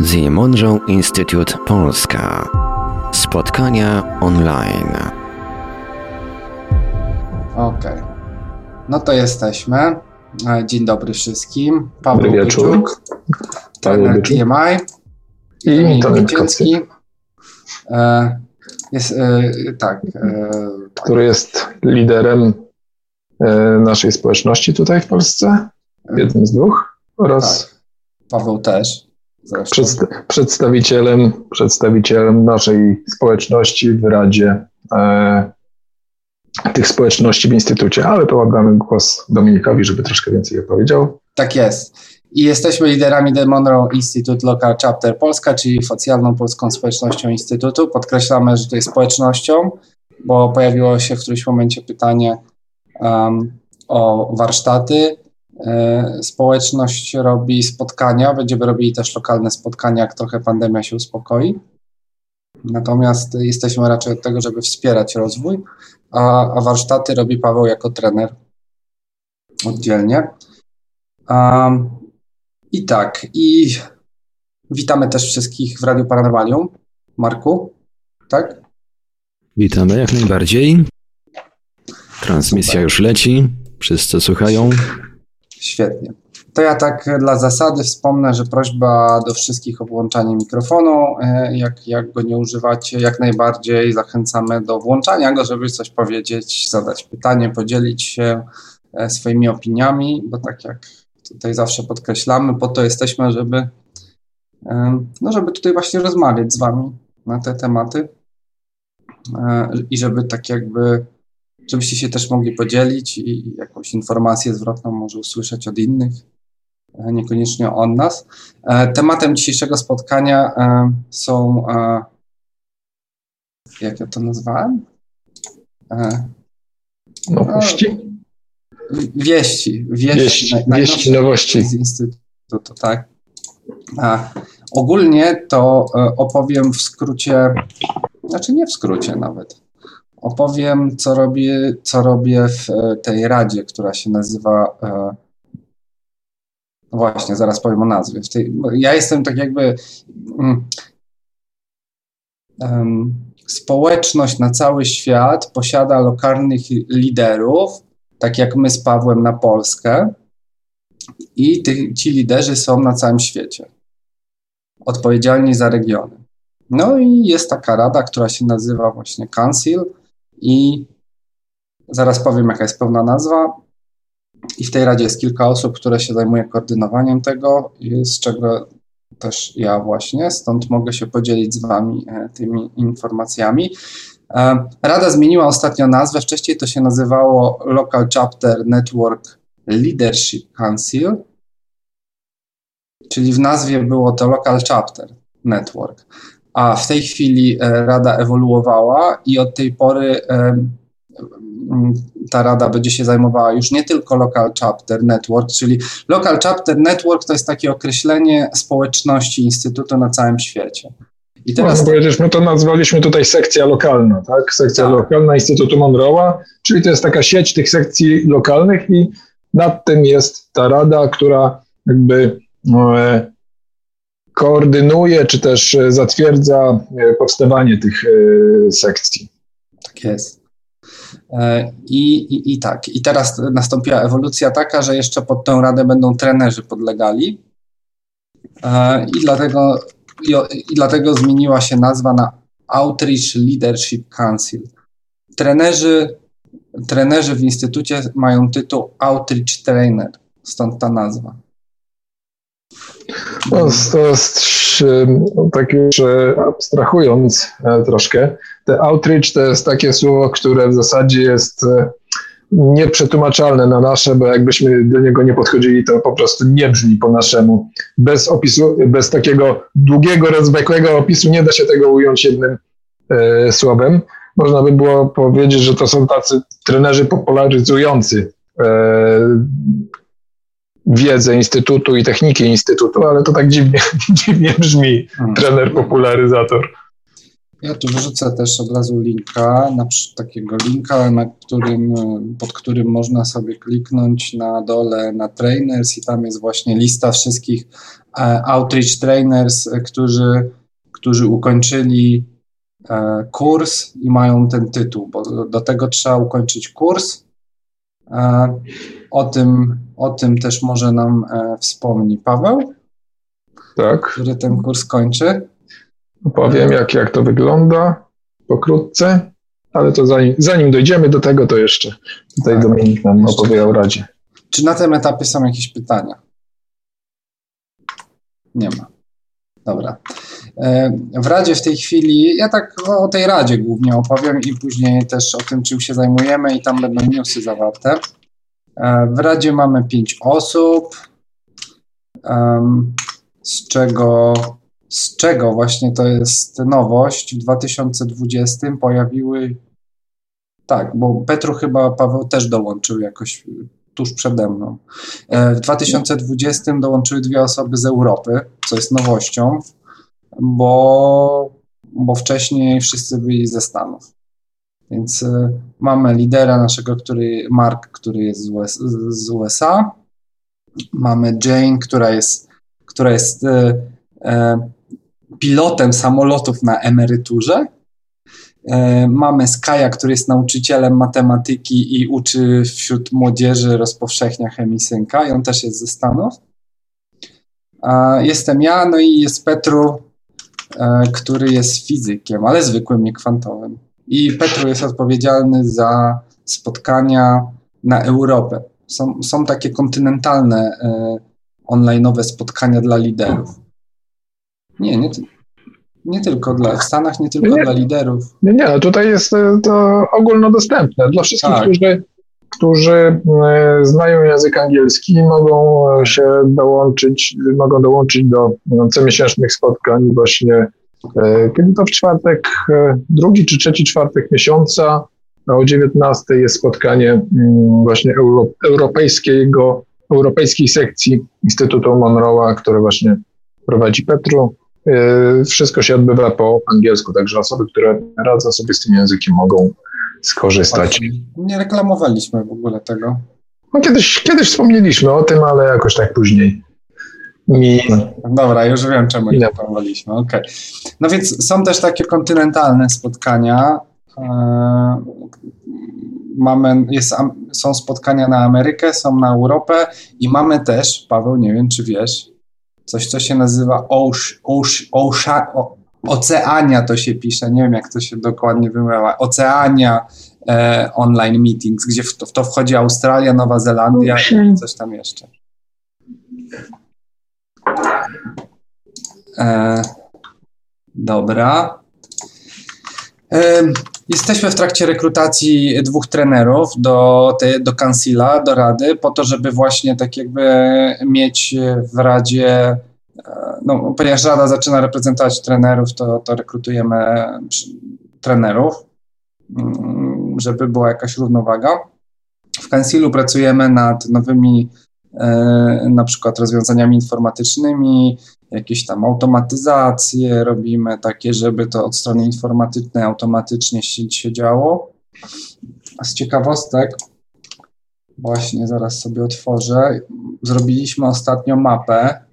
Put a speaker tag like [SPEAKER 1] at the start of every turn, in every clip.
[SPEAKER 1] The Monroe Institute Polska. Spotkania online.
[SPEAKER 2] Okej. No to jesteśmy. E, Dzień dobry wszystkim. Paweł
[SPEAKER 3] Dobry wieczór. Paweł
[SPEAKER 2] trener. TMI.
[SPEAKER 3] I
[SPEAKER 2] Wojciecki. E, Jest, e, tak, e,
[SPEAKER 3] który jest liderem naszej społeczności tutaj w Polsce, jednym z dwóch, oraz
[SPEAKER 2] tak. Paweł też.
[SPEAKER 3] Przedst- przedstawicielem, przedstawicielem naszej społeczności w Radzie e, tych społeczności w Instytucie, ale to oddamy głos Dominikowi, żeby troszkę więcej opowiedział.
[SPEAKER 2] Tak jest. I jesteśmy liderami The Monroe Institute Local Chapter Polska, czyli oficjalną polską społecznością Instytutu. Podkreślamy, że to jest społecznością, bo pojawiło się w którymś momencie pytanie um, o warsztaty. E, Społeczność robi spotkania, będziemy robili też lokalne spotkania, jak trochę pandemia się uspokoi. Natomiast jesteśmy raczej od tego, żeby wspierać rozwój, a, a warsztaty robi Paweł jako trener oddzielnie. Um, I tak, i witamy też wszystkich w Radiu Paranormalium. Marku, tak?
[SPEAKER 1] Witamy jak najbardziej. Transmisja już leci. Wszyscy słuchają.
[SPEAKER 2] Świetnie. To ja tak dla zasady wspomnę, że prośba do wszystkich o włączanie mikrofonu. E, Jak, jak go nie używacie, jak najbardziej zachęcamy do włączania go, żeby coś powiedzieć, zadać pytanie, podzielić się e, swoimi opiniami, bo tak jak tutaj zawsze podkreślamy, po to jesteśmy, żeby, e, no żeby tutaj właśnie rozmawiać z Wami na te tematy i żeby tak jakby żebyście się też mogli podzielić i jakąś informację zwrotną może usłyszeć od innych, e, niekoniecznie od nas. E, Tematem dzisiejszego spotkania e, są, jak ja to nazwałem? E,
[SPEAKER 3] Nowości,
[SPEAKER 2] Wieści. Wieści,
[SPEAKER 3] wieści, wieści nowości.
[SPEAKER 2] z Instytutu, tak. A, ogólnie to opowiem w skrócie, znaczy nie w skrócie nawet. Opowiem, co robię, co robię w e, tej radzie, która się nazywa. E, no właśnie, zaraz powiem o nazwie. Tej, ja jestem tak jakby. Mm, em, społeczność na cały świat posiada lokalnych liderów, tak jak my z Pawłem na Polskę, i ty, ci liderzy są na całym świecie. Odpowiedzialni za regiony. No i jest taka rada, która się nazywa właśnie Council i zaraz powiem, jaka jest pełna nazwa. I w tej radzie jest kilka osób, które się zajmuje koordynowaniem tego, z czego też ja właśnie, stąd mogę się podzielić z Wami e, tymi informacjami. E, Rada zmieniła ostatnio nazwę, wcześniej to się nazywało Local Chapter Network Leadership Council, czyli w nazwie było to Local Chapter Network. A w tej chwili e, rada ewoluowała i od tej pory e, ta rada będzie się zajmowała już nie tylko Local Chapter Network, czyli Local Chapter Network to jest takie określenie społeczności Instytutu na całym świecie. I teraz
[SPEAKER 3] Można powiedzieć, my to nazwaliśmy tutaj sekcja lokalna, tak? Sekcja
[SPEAKER 2] Tak.
[SPEAKER 3] lokalna Instytutu Monroe'a, czyli to jest taka sieć tych sekcji lokalnych i nad tym jest ta rada, która jakby e, koordynuje, czy też e, zatwierdza e, powstawanie tych e, sekcji.
[SPEAKER 2] Tak jest. I, i, I tak, i teraz nastąpiła ewolucja taka, że jeszcze pod tę radę będą trenerzy podlegali. I dlatego, i, I dlatego zmieniła się nazwa na Outreach Leadership Council. Trenerzy, trenerzy w instytucie mają tytuł Outreach Trainer, stąd ta nazwa.
[SPEAKER 3] No, to jest, tak już abstrahując e, troszkę, te outreach to jest takie słowo, które w zasadzie jest e, nieprzetłumaczalne na nasze, bo jakbyśmy do niego nie podchodzili, to po prostu nie brzmi po naszemu. Bez opisu, bez takiego długiego, rozwlekłego opisu nie da się tego ująć jednym e, słowem. Można by było powiedzieć, że to są tacy trenerzy popularyzujący e, wiedzę Instytutu i techniki Instytutu, ale to tak dziwnie, dziwnie brzmi,
[SPEAKER 2] Mm.
[SPEAKER 3] trener popularyzator.
[SPEAKER 2] Ja tu wrzucę też od razu linka, na, takiego linka, na którym, e, pod którym można sobie kliknąć na dole na trainers i tam jest właśnie lista wszystkich outreach trainers, którzy, którzy ukończyli kurs i mają ten tytuł, bo do tego trzeba ukończyć kurs. O tym, o tym też może nam wspomni Paweł,
[SPEAKER 3] tak.
[SPEAKER 2] który ten kurs kończy.
[SPEAKER 3] Opowiem, jak, jak to wygląda pokrótce, ale to zanim, zanim dojdziemy do tego, to jeszcze tutaj tak. Dominik nam opowie o Radzie.
[SPEAKER 2] Czy na tym etapie są jakieś pytania? Nie ma. Dobra. E, w Radzie w tej chwili, ja tak o tej Radzie głównie opowiem i później też o tym, czym się zajmujemy i tam będą newsy zawarte. E, w Radzie mamy pięć osób, z czego z czego właśnie to jest nowość. W 2020 pojawiły, tak, bo Petru chyba Paweł też dołączył jakoś tuż przede mną. E, w 2020 dołączyły dwie osoby z Europy, co jest nowością, bo, bo wcześniej wszyscy byli ze Stanów. Więc e, mamy lidera naszego, który, Mark, który jest z, US, z USA. Mamy Jane, która jest, która jest e, pilotem samolotów na emeryturze. E, mamy Skaja, który jest nauczycielem matematyki i uczy wśród młodzieży rozpowszechnia chemisynka i on też jest ze Stanów. Jestem ja, no i jest Petru, który jest fizykiem, ale zwykłym, nie kwantowym. I Petru jest odpowiedzialny za spotkania na Europę. Są, są takie kontynentalne e, online'owe spotkania dla liderów. Nie, nie, nie tylko dla, w Stanach nie tylko nie, dla liderów.
[SPEAKER 3] Nie, nie, no tutaj jest e, to ogólnodostępne dla wszystkich, tak. którzy, którzy e, znają język angielski, mogą się dołączyć, mogą dołączyć do no, comiesięcznych spotkań właśnie kiedy to w czwartek, drugi czy trzeci czwartek miesiąca o 19 jest spotkanie mm, właśnie euro, europejskiego, europejskiej sekcji Instytutu Monroe'a, które właśnie prowadzi Petru. E, wszystko się odbywa po angielsku, także osoby, które radzą sobie z tym językiem, mogą skorzystać.
[SPEAKER 2] Nie reklamowaliśmy w ogóle tego.
[SPEAKER 3] No kiedyś, kiedyś wspomnieliśmy o tym, ale jakoś tak później.
[SPEAKER 2] Mi... Dobra, już wiem, czemu nie reklamowaliśmy. Okay. No więc są też takie kontynentalne spotkania. E, mamy, jest, są spotkania na Amerykę, są na Europę i mamy też, Paweł, nie wiem, czy wiesz, coś, co się nazywa Osh, Osh, Osha, Oceania to się pisze, nie wiem jak to się dokładnie wymawia, Oceania e, Online Meetings, gdzie w to, w to, wchodzi Australia, Nowa Zelandia i coś tam jeszcze. E, dobra. E, Jesteśmy w trakcie rekrutacji dwóch trenerów do, te, do kancila, do rady, po to, żeby właśnie tak jakby mieć w radzie, e, no, ponieważ rada zaczyna reprezentować trenerów, to, to rekrutujemy trenerów, mm, żeby była jakaś równowaga. W kancilu pracujemy nad nowymi na przykład rozwiązaniami informatycznymi, jakieś tam automatyzacje robimy, takie, żeby to od strony informatycznej automatycznie się, się działo. A z ciekawostek, właśnie zaraz sobie otworzę, zrobiliśmy ostatnio mapę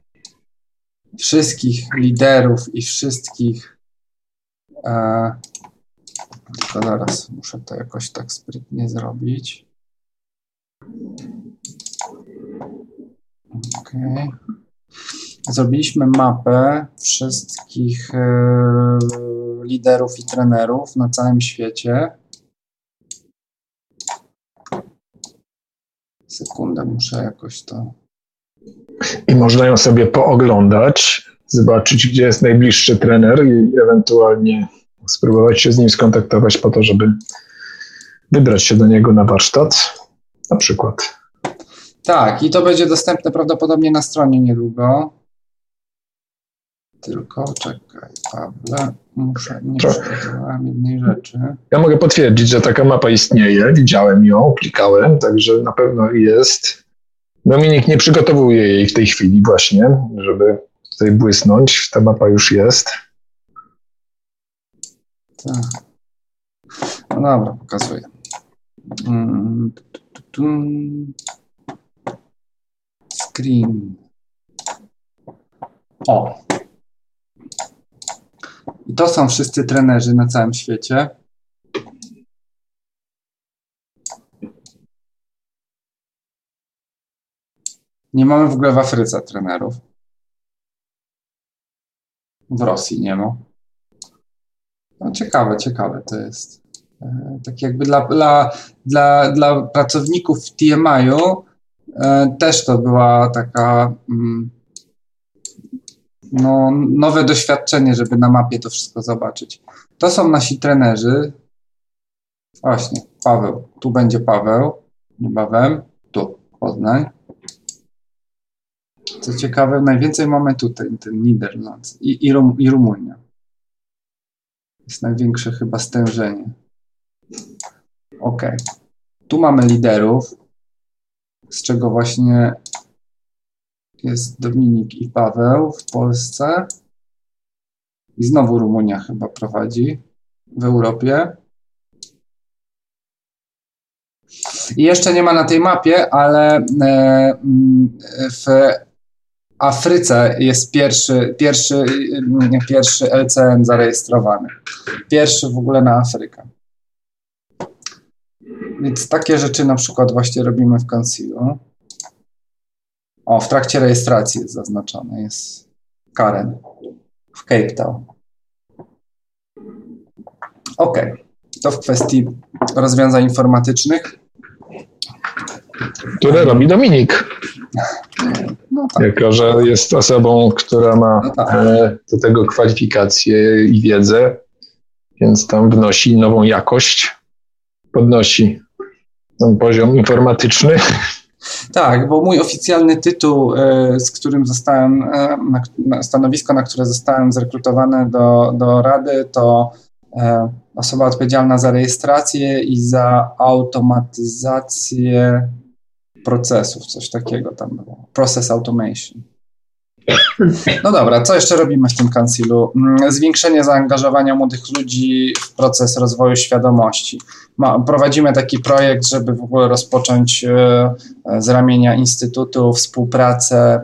[SPEAKER 2] wszystkich liderów i wszystkich. E, tylko zaraz muszę to jakoś tak sprytnie zrobić. Okay zrobiliśmy mapę wszystkich e, liderów i trenerów na całym świecie. Sekundę, muszę jakoś to.
[SPEAKER 3] I można ją sobie pooglądać, zobaczyć, gdzie jest najbliższy trener i ewentualnie spróbować się z nim skontaktować po to, żeby wybrać się do niego na warsztat, na przykład.
[SPEAKER 2] Tak, i to będzie dostępne prawdopodobnie na stronie niedługo. Tylko czekaj, Pawle, muszę, nie przygotowałem jednej rzeczy.
[SPEAKER 3] Ja mogę potwierdzić, że taka mapa istnieje, widziałem ją, klikałem, także na pewno jest. Dominik nie przygotowuje jej w tej chwili właśnie, żeby tutaj błysnąć. Ta mapa już jest.
[SPEAKER 2] Tak. No dobra, pokazuję. Mm, Screen. O. I to są wszyscy trenerzy na całym świecie. Nie mamy w ogóle w Afryce trenerów. W Rosji nie ma. No ciekawe, ciekawe to jest. E, tak jakby dla, dla, dla, dla pracowników TMI-u e, też to była taka mm, no, nowe doświadczenie, żeby na mapie to wszystko zobaczyć. To są nasi trenerzy. Właśnie, Paweł. Tu będzie Paweł niebawem. Tu, Poznań. Co ciekawe, najwięcej mamy tutaj, ten Niderland i, i, Rum, i Rumunia. Jest największe chyba stężenie. Ok. Tu mamy liderów, z czego właśnie jest Dominik i Paweł w Polsce. I znowu Rumunia chyba prowadzi w Europie. I jeszcze nie ma na tej mapie, ale e, mm, w Afryce jest pierwszy, pierwszy, mm, pierwszy LCN zarejestrowany. Pierwszy w ogóle na Afrykę. Więc takie rzeczy na przykład właśnie robimy w Concealu. O, w trakcie rejestracji jest zaznaczone, jest Karen w Cape Town. Ok, to w kwestii rozwiązań informatycznych.
[SPEAKER 3] Które robi Dominik. No tak. Jako, że jest osobą, która ma no tak. E, do tego kwalifikacje i wiedzę, więc tam wnosi nową jakość, podnosi ten poziom informatyczny.
[SPEAKER 2] Tak, bo mój oficjalny tytuł, e, z którym zostałem, e, stanowisko, na które zostałem zrekrutowany do, do Rady, to osoba odpowiedzialna za rejestrację i za automatyzację procesów, coś takiego tam było. Process automation. No dobra, co jeszcze robimy w tym kancilu? Mm, zwiększenie zaangażowania młodych ludzi w proces rozwoju świadomości. Ma, prowadzimy taki projekt, żeby w ogóle rozpocząć e, z ramienia Instytutu współpracę.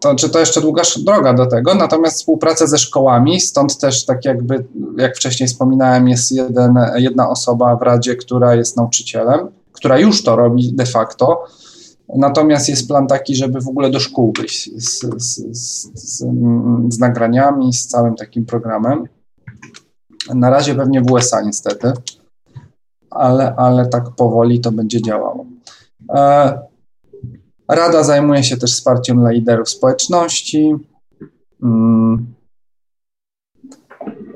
[SPEAKER 2] To, czy to jeszcze długa droga do tego, natomiast współpracę ze szkołami, stąd też tak jakby, jak wcześniej wspominałem, jest jeden, jedna osoba w Radzie, która jest nauczycielem, która już to robi de facto, Natomiast jest plan taki, żeby w ogóle do szkół wyjść z, z, z, z, nagraniami, z całym takim programem. Na razie pewnie w USA niestety, ale, ale tak powoli to będzie działało. E, Rada zajmuje się też wsparciem dla liderów społeczności. Mm.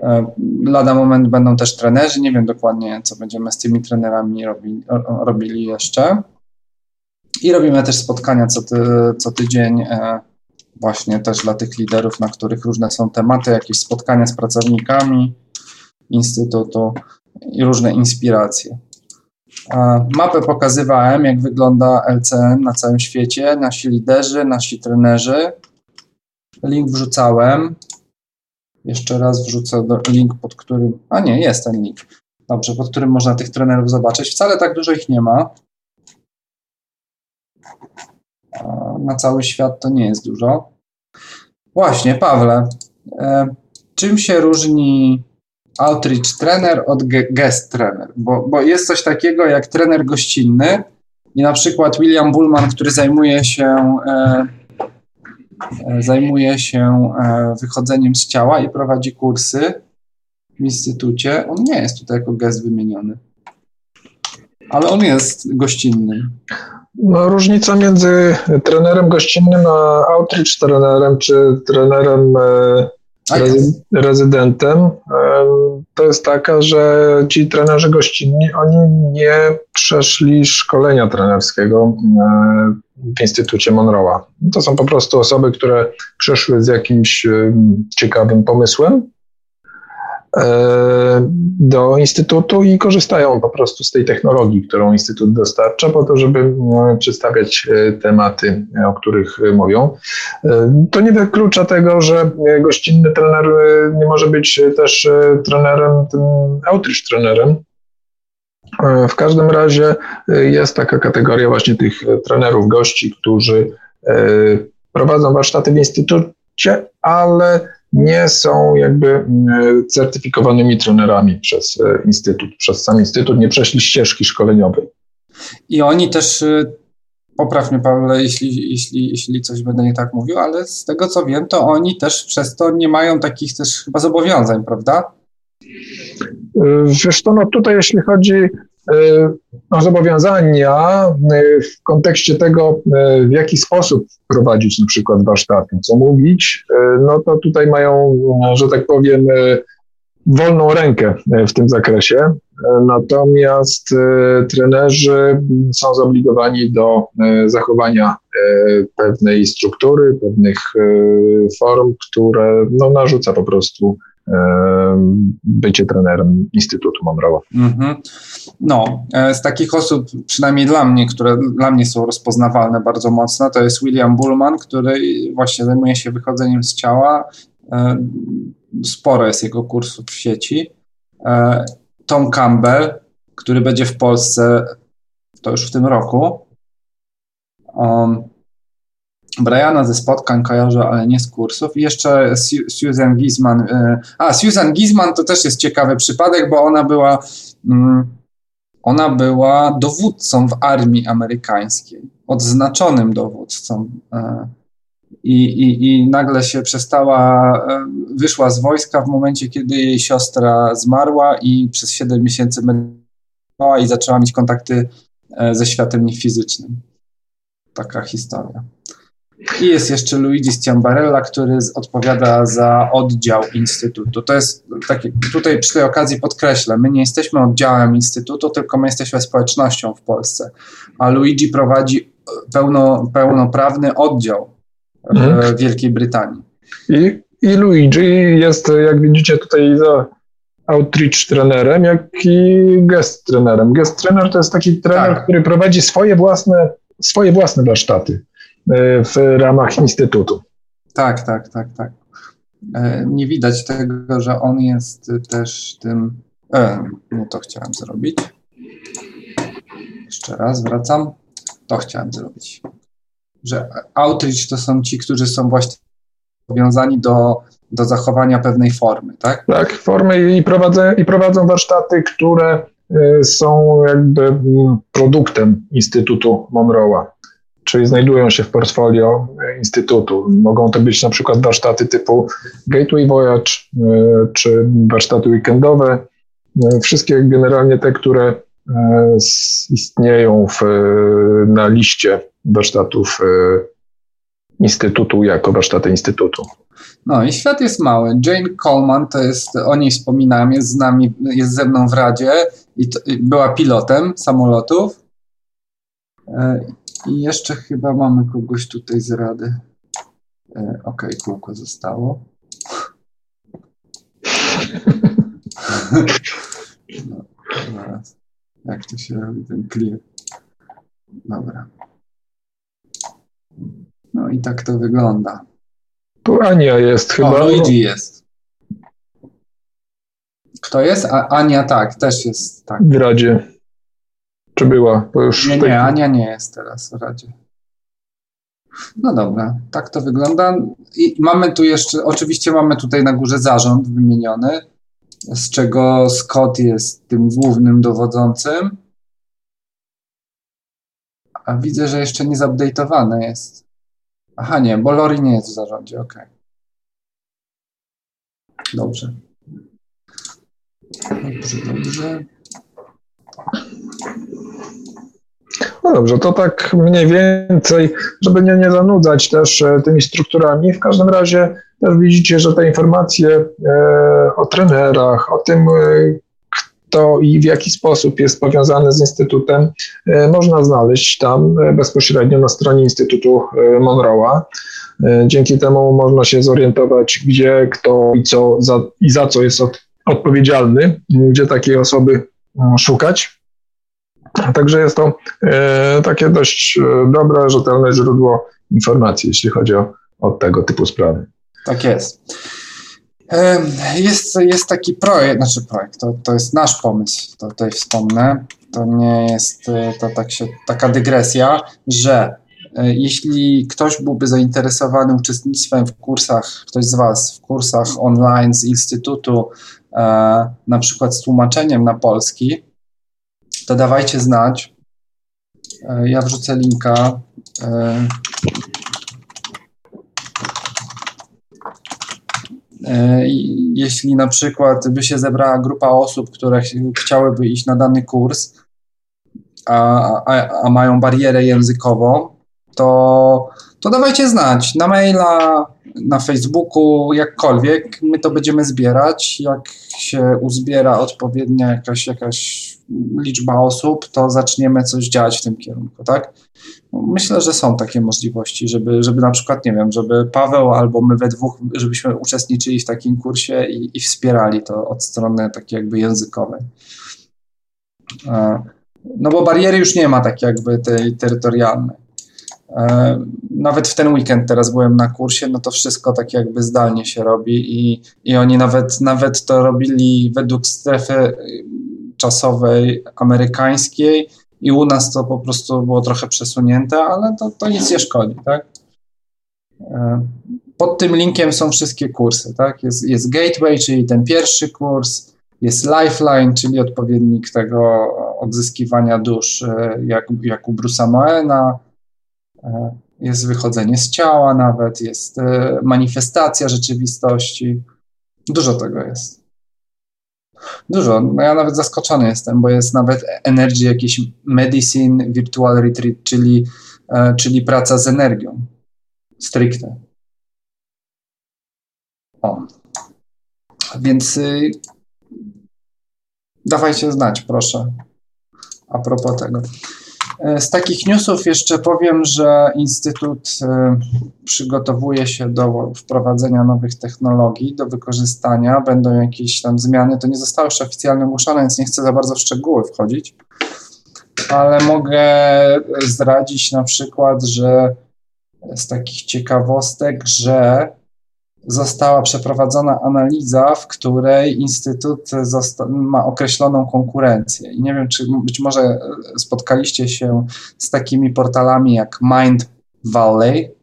[SPEAKER 2] E, lada moment będą też trenerzy. Nie wiem dokładnie, co będziemy z tymi trenerami robi, robili jeszcze. I robimy też spotkania co, ty, co tydzień, e, właśnie też dla tych liderów, na których różne są tematy, jakieś spotkania z pracownikami Instytutu i różne inspiracje. E, mapę pokazywałem, jak wygląda LCN na całym świecie, nasi liderzy, nasi trenerzy. Link wrzucałem. Jeszcze raz wrzucę link, pod którym. A nie, jest ten link. Dobrze, pod którym można tych trenerów zobaczyć. Wcale tak dużo ich nie ma na cały świat to nie jest dużo. Właśnie, Pawle, e, czym się różni outreach trener od guest trener? Bo, bo jest coś takiego jak trener gościnny i na przykład William Bullman, który zajmuje się e, e, zajmuje się wychodzeniem z ciała i prowadzi kursy w instytucie, on nie jest tutaj jako gest wymieniony. Ale on jest gościnnym.
[SPEAKER 3] No, różnica między trenerem gościnnym a outreach trenerem, czy trenerem e, rezydentem, e, to jest taka, że ci trenerzy gościnni, oni nie przeszli szkolenia trenerskiego e, w Instytucie Monroe'a. To są po prostu osoby, które przyszły z jakimś ciekawym pomysłem do Instytutu i korzystają po prostu z tej technologii, którą Instytut dostarcza, po to, żeby e, przedstawiać e, tematy, o których mówią. To nie wyklucza tego, że gościnny trener nie może być też trenerem, tym outreach trenerem. W każdym razie jest taka kategoria właśnie tych trenerów gości, którzy prowadzą warsztaty w, instytu kontakcie, ale nie są jakby mm, certyfikowanymi trenerami przez e, instytut, przez sam instytut, nie przeszli ścieżki szkoleniowej.
[SPEAKER 2] I oni też, y, popraw mnie Paweł, jeśli, jeśli, jeśli coś będę nie tak mówił, ale z tego co wiem, to oni też przez to nie mają takich też chyba zobowiązań, prawda?
[SPEAKER 3] Wiesz to, no tutaj jeśli chodzi zobowiązania w kontekście tego, w jaki sposób prowadzić na przykład warsztaty, co mówić, no to tutaj mają, że tak powiem, wolną rękę w tym zakresie. Natomiast trenerzy są zobligowani do zachowania pewnej struktury, pewnych form, które no, narzuca po prostu bycie trenerem Instytutu Monroe. Mm-hmm.
[SPEAKER 2] No, z takich osób, przynajmniej dla mnie, które dla mnie są rozpoznawalne bardzo mocno, to jest William Bullman, który właśnie zajmuje się wychodzeniem z ciała. Sporo jest jego kursów w sieci. Tom Campbell, który będzie w Polsce to już w tym roku. Um, Briana ze spotkań kojarzę, ale nie z kursów. I jeszcze Susan Gizman. A, Susan Gizman to też jest ciekawy przypadek, bo ona była, mm, ona była dowódcą w armii amerykańskiej, odznaczonym dowódcą. Y, I, i, I nagle się przestała, y, wyszła z wojska w momencie, kiedy jej siostra zmarła i przez 7 miesięcy medytowała i zaczęła mieć kontakty ze światem niefizycznym. Taka historia. I jest jeszcze Luigi Stiambarella, który odpowiada za oddział Instytutu. To jest takie, tutaj przy tej okazji podkreślę, my nie jesteśmy oddziałem Instytutu, tylko my jesteśmy społecznością w Polsce, a Luigi prowadzi pełno, pełnoprawny oddział w mhm. Wielkiej Brytanii.
[SPEAKER 3] I, I Luigi jest, jak widzicie tutaj za outreach trenerem, jak i guest trenerem. Guest trener to jest taki trener, tak. który prowadzi swoje własne, swoje własne warsztaty. E, w ramach Instytutu.
[SPEAKER 2] Tak, tak, tak, tak. E, nie widać tego, że on jest też tym. E, no to chciałem zrobić. Jeszcze raz wracam. To chciałem zrobić. Że outreach to są ci, którzy są właśnie powiązani do, do zachowania pewnej formy, tak?
[SPEAKER 3] Tak, formy i prowadzą, i prowadzą warsztaty, które są jakby mm, produktem Instytutu Monroe'a czyli znajdują się w portfolio Instytutu. Mogą to być na przykład warsztaty typu Gateway Voyage, e, czy warsztaty weekendowe. E, wszystkie generalnie te, które e, istnieją w, na liście warsztatów Instytutu jako warsztaty Instytutu.
[SPEAKER 2] No i świat jest mały. Jane Coleman, to jest, o niej wspominałem, jest z nami, jest ze mną w Radzie i, to, i była pilotem samolotów i jeszcze chyba mamy kogoś tutaj z rady. E, ok, kółko zostało. no, zaraz. Jak to się robi ten clear? Dobra. No i tak to wygląda.
[SPEAKER 3] Tu Ania jest chyba. O,
[SPEAKER 2] Luigi jest. Kto jest? A, Ania tak, też jest. Tak.
[SPEAKER 3] W Radzie. Czy była?
[SPEAKER 2] Bo już nie, nie, Ania nie jest teraz w Radzie. No dobra, tak to wygląda. I mamy tu jeszcze, oczywiście mamy tutaj na górze zarząd wymieniony, z czego Scott jest tym głównym dowodzącym. A widzę, że jeszcze nie zupdate'owane jest. Aha, nie, bo Lori nie jest w zarządzie, ok. Dobrze. Dobrze, dobrze.
[SPEAKER 3] No dobrze, to tak mniej więcej, żeby nie, nie zanudzać też e, tymi strukturami. W każdym razie też widzicie, że te informacje e, o trenerach, o tym, e, kto i w jaki sposób jest powiązany z Instytutem, można znaleźć tam bezpośrednio na stronie Instytutu Monroe'a. Dzięki temu można się zorientować, gdzie, kto i co za, i za co jest od, odpowiedzialny, gdzie takiej osoby szukać. Także jest to e, takie dość e, dobre, rzetelne źródło informacji, jeśli chodzi o, o tego typu sprawy.
[SPEAKER 2] Tak jest. E, jest, jest taki projekt, znaczy projekt, to, to jest nasz pomysł, to tutaj wspomnę. To nie jest to tak się, taka dygresja, że E, jeśli ktoś byłby zainteresowany uczestnictwem w kursach, ktoś z Was w kursach online z Instytutu, e, na przykład z tłumaczeniem na polski, to dawajcie znać. E, ja wrzucę linka. Jeśli na przykład by się zebrała grupa osób, które chciałyby iść na dany kurs, a, a, a mają barierę językową, to, to dawajcie znać na maila, na Facebooku, jakkolwiek. My to będziemy zbierać. Jak się uzbiera odpowiednia jakaś, jakaś liczba osób, to zaczniemy coś działać w tym kierunku, tak? Myślę, że są takie możliwości, żeby, żeby na przykład, nie wiem, żeby Paweł albo my we dwóch, żebyśmy uczestniczyli w takim kursie i, i wspierali to od strony takiej jakby językowej. No bo bariery już nie ma tak jakby tej terytorialnej. E, nawet w ten weekend teraz byłem na kursie, no to wszystko tak jakby zdalnie się robi i, i oni nawet, nawet to robili według strefy czasowej amerykańskiej i u nas to po prostu było trochę przesunięte, ale to, to nic nie szkodzi, tak? E, pod tym linkiem są wszystkie kursy, tak? Jest, jest Gateway, czyli ten pierwszy kurs, jest Lifeline, czyli odpowiednik tego odzyskiwania dusz, e, jak, jak u Bruce'a Moena, E, jest wychodzenie z ciała nawet, jest manifestacja rzeczywistości. Dużo tego jest. Dużo. No ja nawet zaskoczony jestem, bo jest nawet energy, jakiś medicine, virtual retreat, czyli, e, czyli praca z energią. Stricte. O. Więc y, dawajcie znać, proszę. A propos tego. E, z takich newsów jeszcze powiem, że Instytut e, przygotowuje się do wprowadzenia nowych technologii, do wykorzystania. Będą jakieś tam zmiany. To nie zostało jeszcze oficjalnie ogłoszone, więc nie chcę za bardzo w szczegóły wchodzić, ale mogę zdradzić na przykład, że z takich ciekawostek, że została przeprowadzona analiza, w której Instytut ma określoną konkurencję. I nie wiem, czy być może spotkaliście się z takimi portalami jak Mind Valley.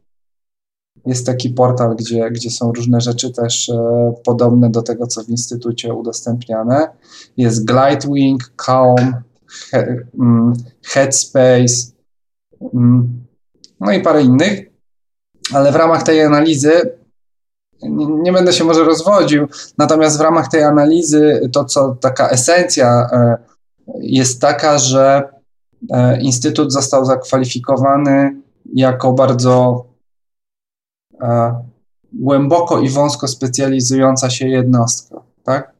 [SPEAKER 2] Jest taki portal, gdzie, gdzie są różne rzeczy też e, podobne do tego, co w Instytucie udostępniane. Jest Glidewing, Calm, he, mm, Headspace, mm, no i parę innych. Ale w ramach tej analizy nie, będę się może rozwodził, natomiast w ramach tej analizy to, co taka esencja e, jest taka, że e, Instytut został zakwalifikowany jako bardzo e, głęboko i wąsko specjalizująca się jednostka, tak?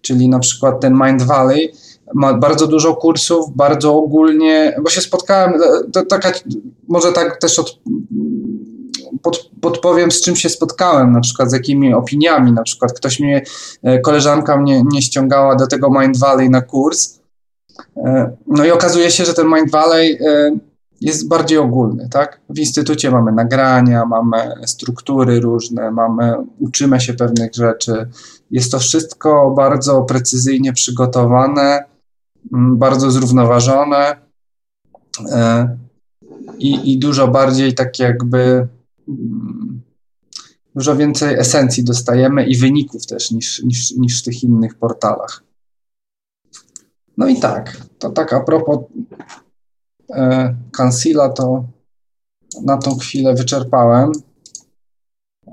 [SPEAKER 2] Czyli na przykład ten Mind Valley ma bardzo dużo kursów, bardzo ogólnie, bo się spotkałem, to taka, może tak też od, pod, podpowiem, z czym się spotkałem, na przykład z jakimi opiniami, na przykład ktoś mnie, e, koleżanka mnie nie ściągała do tego Mind Valley na kurs, e, no i okazuje się, że ten Mind Valley e, jest bardziej ogólny, tak? W instytucie mamy nagrania, mamy struktury różne, mamy, uczymy się pewnych rzeczy. Jest to wszystko bardzo precyzyjnie przygotowane, bardzo zrównoważone i, i dużo bardziej tak jakby dużo więcej esencji dostajemy i wyników też niż, niż, niż w tych innych portalach. No i tak, to tak a propos e, to na tą chwilę wyczerpałem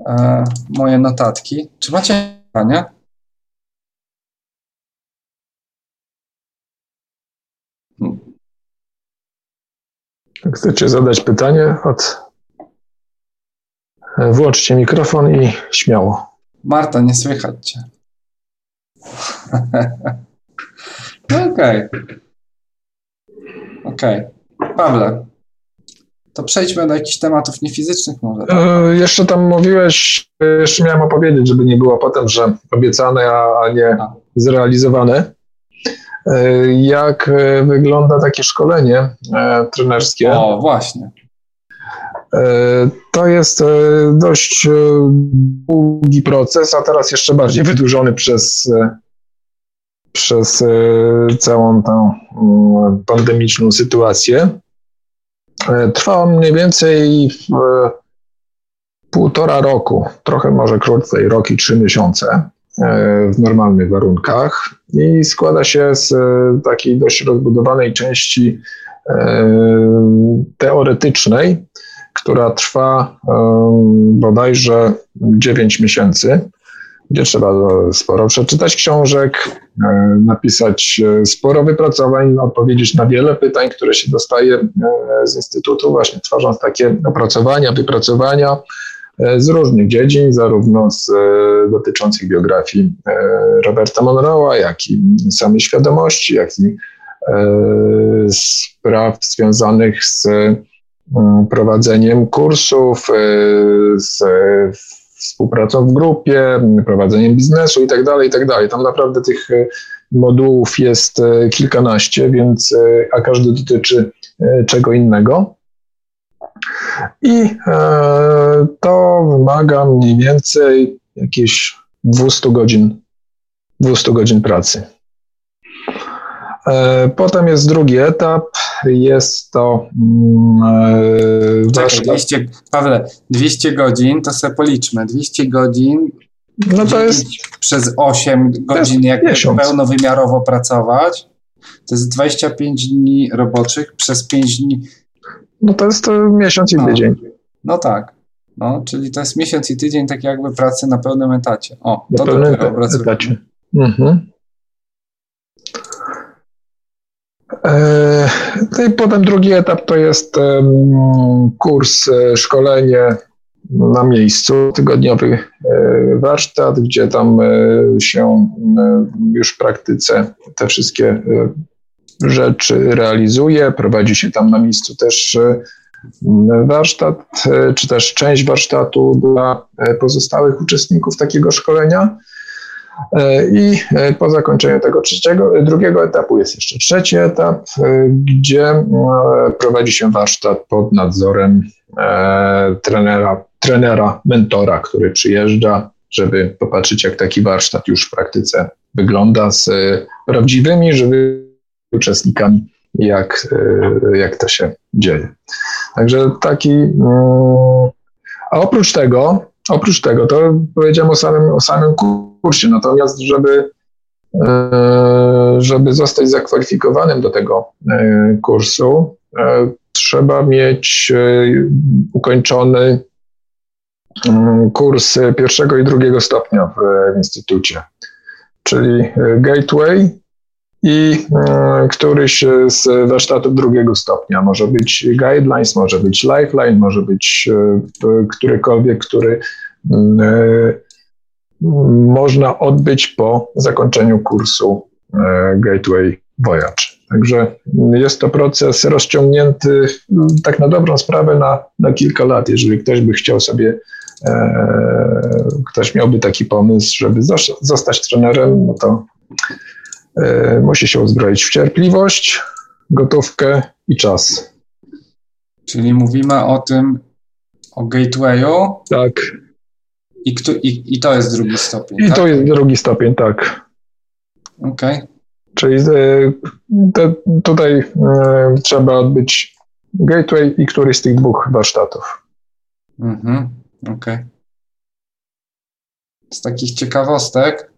[SPEAKER 2] e, moje notatki. Czy macie pytania?
[SPEAKER 3] Chcecie zadać pytanie od Włączcie mikrofon i śmiało.
[SPEAKER 2] Marta, nie słychać cię. no okej. Okay. Okej. Okay. Pawle, to przejdźmy do jakichś tematów niefizycznych może. Tak?
[SPEAKER 3] E, jeszcze tam mówiłeś, jeszcze miałem opowiedzieć, żeby nie było potem, że obiecane, a, a nie a. zrealizowane. E, jak e, wygląda takie szkolenie e, trenerskie?
[SPEAKER 2] O, właśnie.
[SPEAKER 3] E, to jest e, dość e, długi proces, a teraz jeszcze bardziej wydłużony przez, przez całą tę mm, pandemiczną sytuację. Trwa on mniej więcej półtora roku, trochę może krócej, rok i trzy miesiące w normalnych warunkach i składa się z takiej dość rozbudowanej części teoretycznej, która trwa bodajże 9 miesięcy, gdzie trzeba sporo przeczytać książek, e, napisać e, sporo wypracowań, odpowiedzieć na wiele pytań, które się dostaje e, z Instytutu, właśnie tworząc takie opracowania, wypracowania z różnych dziedzin, zarówno z dotyczących biografii Roberta Monroe'a, jak i samej świadomości, jak i spraw związanych z prowadzeniem kursów, z współpracą w grupie, prowadzeniem biznesu i tak dalej, i tak. Tam naprawdę tych e, modułów jest e, kilkanaście, więc, e, a każdy dotyczy czego innego. I to wymaga mniej więcej jakieś 200 godzin, 200 godzin pracy. E, potem jest drugi etap, jest to.
[SPEAKER 2] E, Czekaj, 200, Pawle, 200 godzin, to sobie policzmy. 200 godzin. No to jest. Przez 8 godzin, jak pełnowymiarowo pracować, to jest 25 dni roboczych przez 5 dni.
[SPEAKER 3] No to jest to miesiąc i no. tydzień.
[SPEAKER 2] No tak. No, czyli to jest miesiąc i tydzień tak jakby pracy na pełnym etacie. O,
[SPEAKER 3] na
[SPEAKER 2] to
[SPEAKER 3] pełnym etacie. Mhm. E, no i potem drugi etap to jest kurs, e, szkolenie na miejscu, tygodniowy e, warsztat, gdzie tam się już w praktyce te wszystkie rzeczy realizuje. Prowadzi się tam na miejscu też warsztat, czy też część warsztatu dla pozostałych uczestników takiego szkolenia. E, I e, po zakończeniu tego trzeciego, drugiego etapu jest jeszcze trzeci etap, e, gdzie prowadzi się warsztat pod nadzorem trenera, trenera, mentora, który przyjeżdża, żeby popatrzeć, jak taki warsztat już w praktyce wygląda z prawdziwymi, żywymi uczestnikami, jak, jak to się dzieje. Także taki. Mm, a oprócz tego, oprócz tego, to powiedziałem o samym, o samym kursie. Natomiast, żeby, e, żeby zostać zakwalifikowanym do tego e, kursu, e, trzeba mieć ukończony mm, kurs pierwszego i drugiego stopnia w instytucie, czyli Gateway i któryś z warsztatów drugiego stopnia. Może być Guidelines, może być Lifeline, może być którykolwiek, który mm, można odbyć po zakończeniu kursu e, Gateway Voyage. Także jest to proces rozciągnięty tak na dobrą sprawę na, na kilka lat. Jeżeli ktoś by chciał sobie, e, ktoś miałby taki pomysł, żeby zostać trenerem, no to e, musi się uzbroić w cierpliwość, gotówkę i czas.
[SPEAKER 2] Czyli mówimy o tym, o Gatewayu.
[SPEAKER 3] Tak.
[SPEAKER 2] I, kto, i, I to jest drugi stopień.
[SPEAKER 3] I tak? to jest drugi stopień, tak.
[SPEAKER 2] Okej. Okay.
[SPEAKER 3] Czyli e, te, tutaj e, trzeba odbyć gateway i któryś z tych dwóch warsztatów.
[SPEAKER 2] Mhm, okej. Okay. Z takich ciekawostek,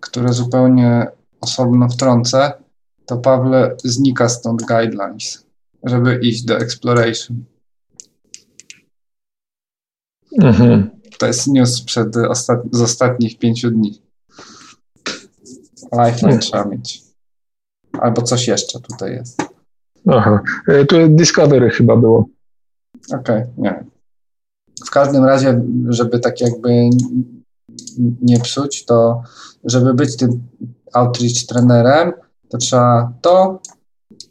[SPEAKER 2] które zupełnie osobno wtrącę, to Pawle znika stąd guidelines, żeby iść do exploration. Mhm. To jest news przed ostat z ostatnich pięciu dni. Lifeline hmm. trzeba mieć. Albo coś jeszcze tutaj jest.
[SPEAKER 3] Aha. E, tu Discovery chyba było.
[SPEAKER 2] Okej, okay, nie. W każdym razie, żeby tak jakby nie psuć, to żeby być tym outreach trenerem, to trzeba to,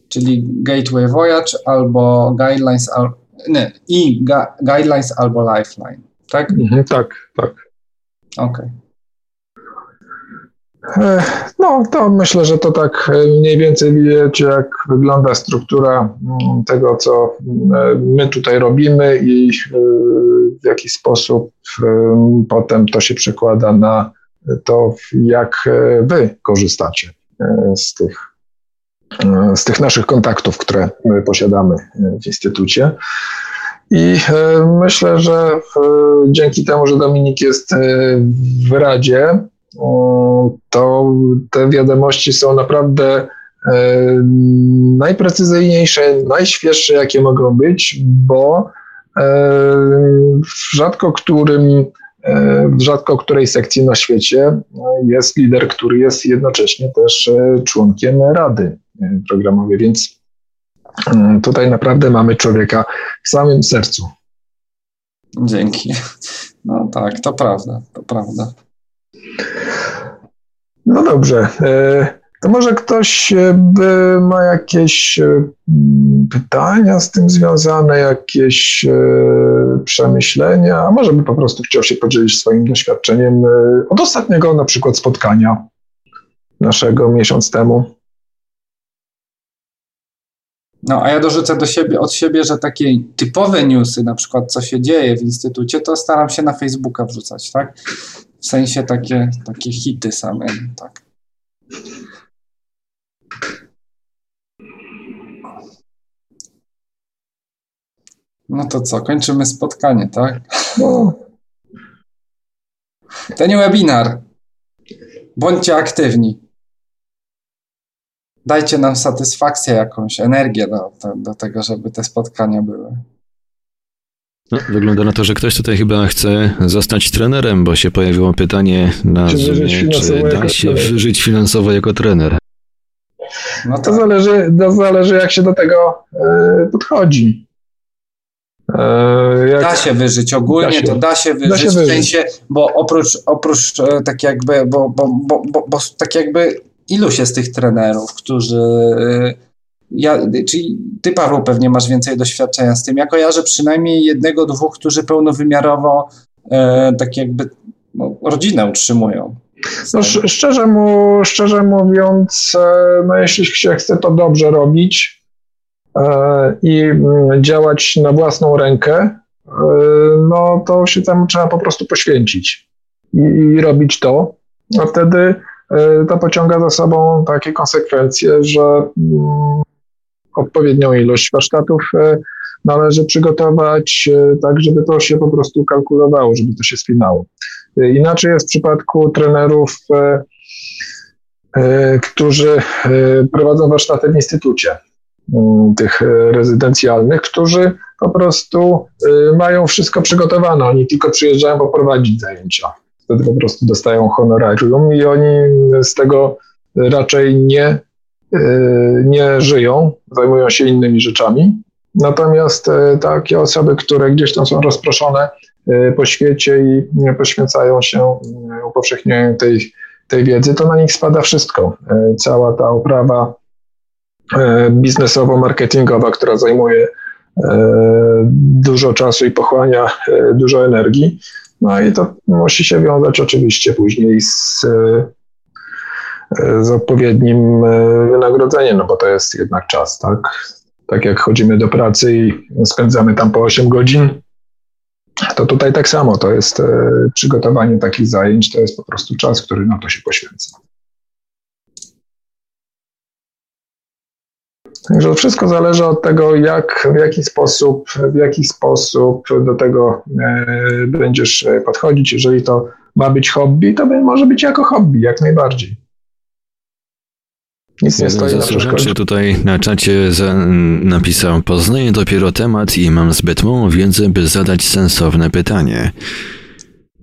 [SPEAKER 2] czyli Gateway Voyage albo Guidelines, al, nie, i Guidelines albo Lifeline, tak?
[SPEAKER 3] Mhm, tak, tak.
[SPEAKER 2] Okej. Okay.
[SPEAKER 3] No, to myślę, że to tak e, mniej więcej wiecie, jak wygląda struktura mm, tego, co e, my tutaj robimy i e, w jaki sposób potem to się przekłada na to, jak wy korzystacie z tych z tych naszych kontaktów, które my posiadamy w Instytucie. I myślę, że dzięki temu, że Dominik jest w Radzie, to te wiadomości są naprawdę najprecyzyjniejsze, najświeższe, jakie mogą być, bo w rzadko którym w rzadko której sekcji na świecie jest lider, który jest jednocześnie też członkiem Rady Programowej, więc tutaj naprawdę mamy człowieka w samym sercu.
[SPEAKER 2] Dzięki. No tak, to prawda, to prawda.
[SPEAKER 3] No dobrze. To może ktoś ma jakieś pytania z tym związane, jakieś przemyślenia, a może by po prostu chciał się podzielić swoim doświadczeniem od ostatniego na przykład spotkania naszego miesiąc temu.
[SPEAKER 2] No, a ja dorzucę do siebie, od siebie, że takie typowe newsy, na przykład co się dzieje w instytucie, to staram się na Facebooka wrzucać, tak? W sensie takie, takie hity same, tak. No to co, kończymy spotkanie, tak? No. Ten webinar. Bądźcie aktywni. Dajcie nam satysfakcję jakąś, energię do, do, do tego, żeby te spotkania były.
[SPEAKER 1] No, wygląda na to, że ktoś tutaj chyba chce zostać trenerem, bo się pojawiło pytanie na czy, Zoomie, czy da się trener. wyżyć finansowo jako trener.
[SPEAKER 3] No to, zależy, to zależy, jak się do tego y, podchodzi.
[SPEAKER 2] E, jak... Da się wyżyć, ogólnie da się. to da się wyżyć, da się wyżyć. w sensie, bo oprócz, oprócz e, tak jakby, bo, bo, bo, bo, bo tak jakby iluś jest tych trenerów, którzy ja, czyli ty Paweł pewnie masz więcej doświadczenia z tym, ja kojarzę przynajmniej jednego, dwóch, którzy pełnowymiarowo e, tak jakby no, rodzinę utrzymują.
[SPEAKER 3] No, szczerze, mu, szczerze mówiąc, no, jeśli się chce to dobrze robić, E, i mm, działać na własną rękę, e, no to się tam trzeba po prostu poświęcić i, i robić to, a wtedy e, to pociąga za sobą takie konsekwencje, że mm, odpowiednią ilość warsztatów należy przygotować tak, żeby to się po prostu kalkulowało, żeby to się spinało. Inaczej jest w przypadku trenerów, którzy prowadzą warsztaty w instytucie. Mm, tych e, rezydencjalnych, którzy po prostu e, mają wszystko przygotowane. Oni tylko przyjeżdżają poprowadzić zajęcia. Wtedy po prostu dostają honorarium i oni z tego raczej nie, e, nie żyją, zajmują się innymi rzeczami. Natomiast takie osoby, które gdzieś tam są rozproszone po świecie i poświęcają się upowszechnianiu tej, tej wiedzy, to na nich spada wszystko. Cała ta oprawa biznesowo-marketingowa, która zajmuje dużo czasu i pochłania dużo energii. No i to musi się wiązać oczywiście później z, z odpowiednim wynagrodzeniem, no bo to jest jednak czas, tak? Tak jak chodzimy do pracy i spędzamy tam po 8 godzin, to tutaj tak samo, to jest przygotowanie takich zajęć, to jest po prostu czas, który na to się poświęca. Także wszystko zależy od tego, jak, w jaki sposób, w jaki sposób do tego e, będziesz podchodzić. Jeżeli to ma być hobby, to może być jako hobby, jak najbardziej.
[SPEAKER 1] Nic nie stoi na przeszkodzie. tutaj na czacie za, napisał, poznaję dopiero temat i mam zbyt małą wiedzę, by zadać sensowne pytanie.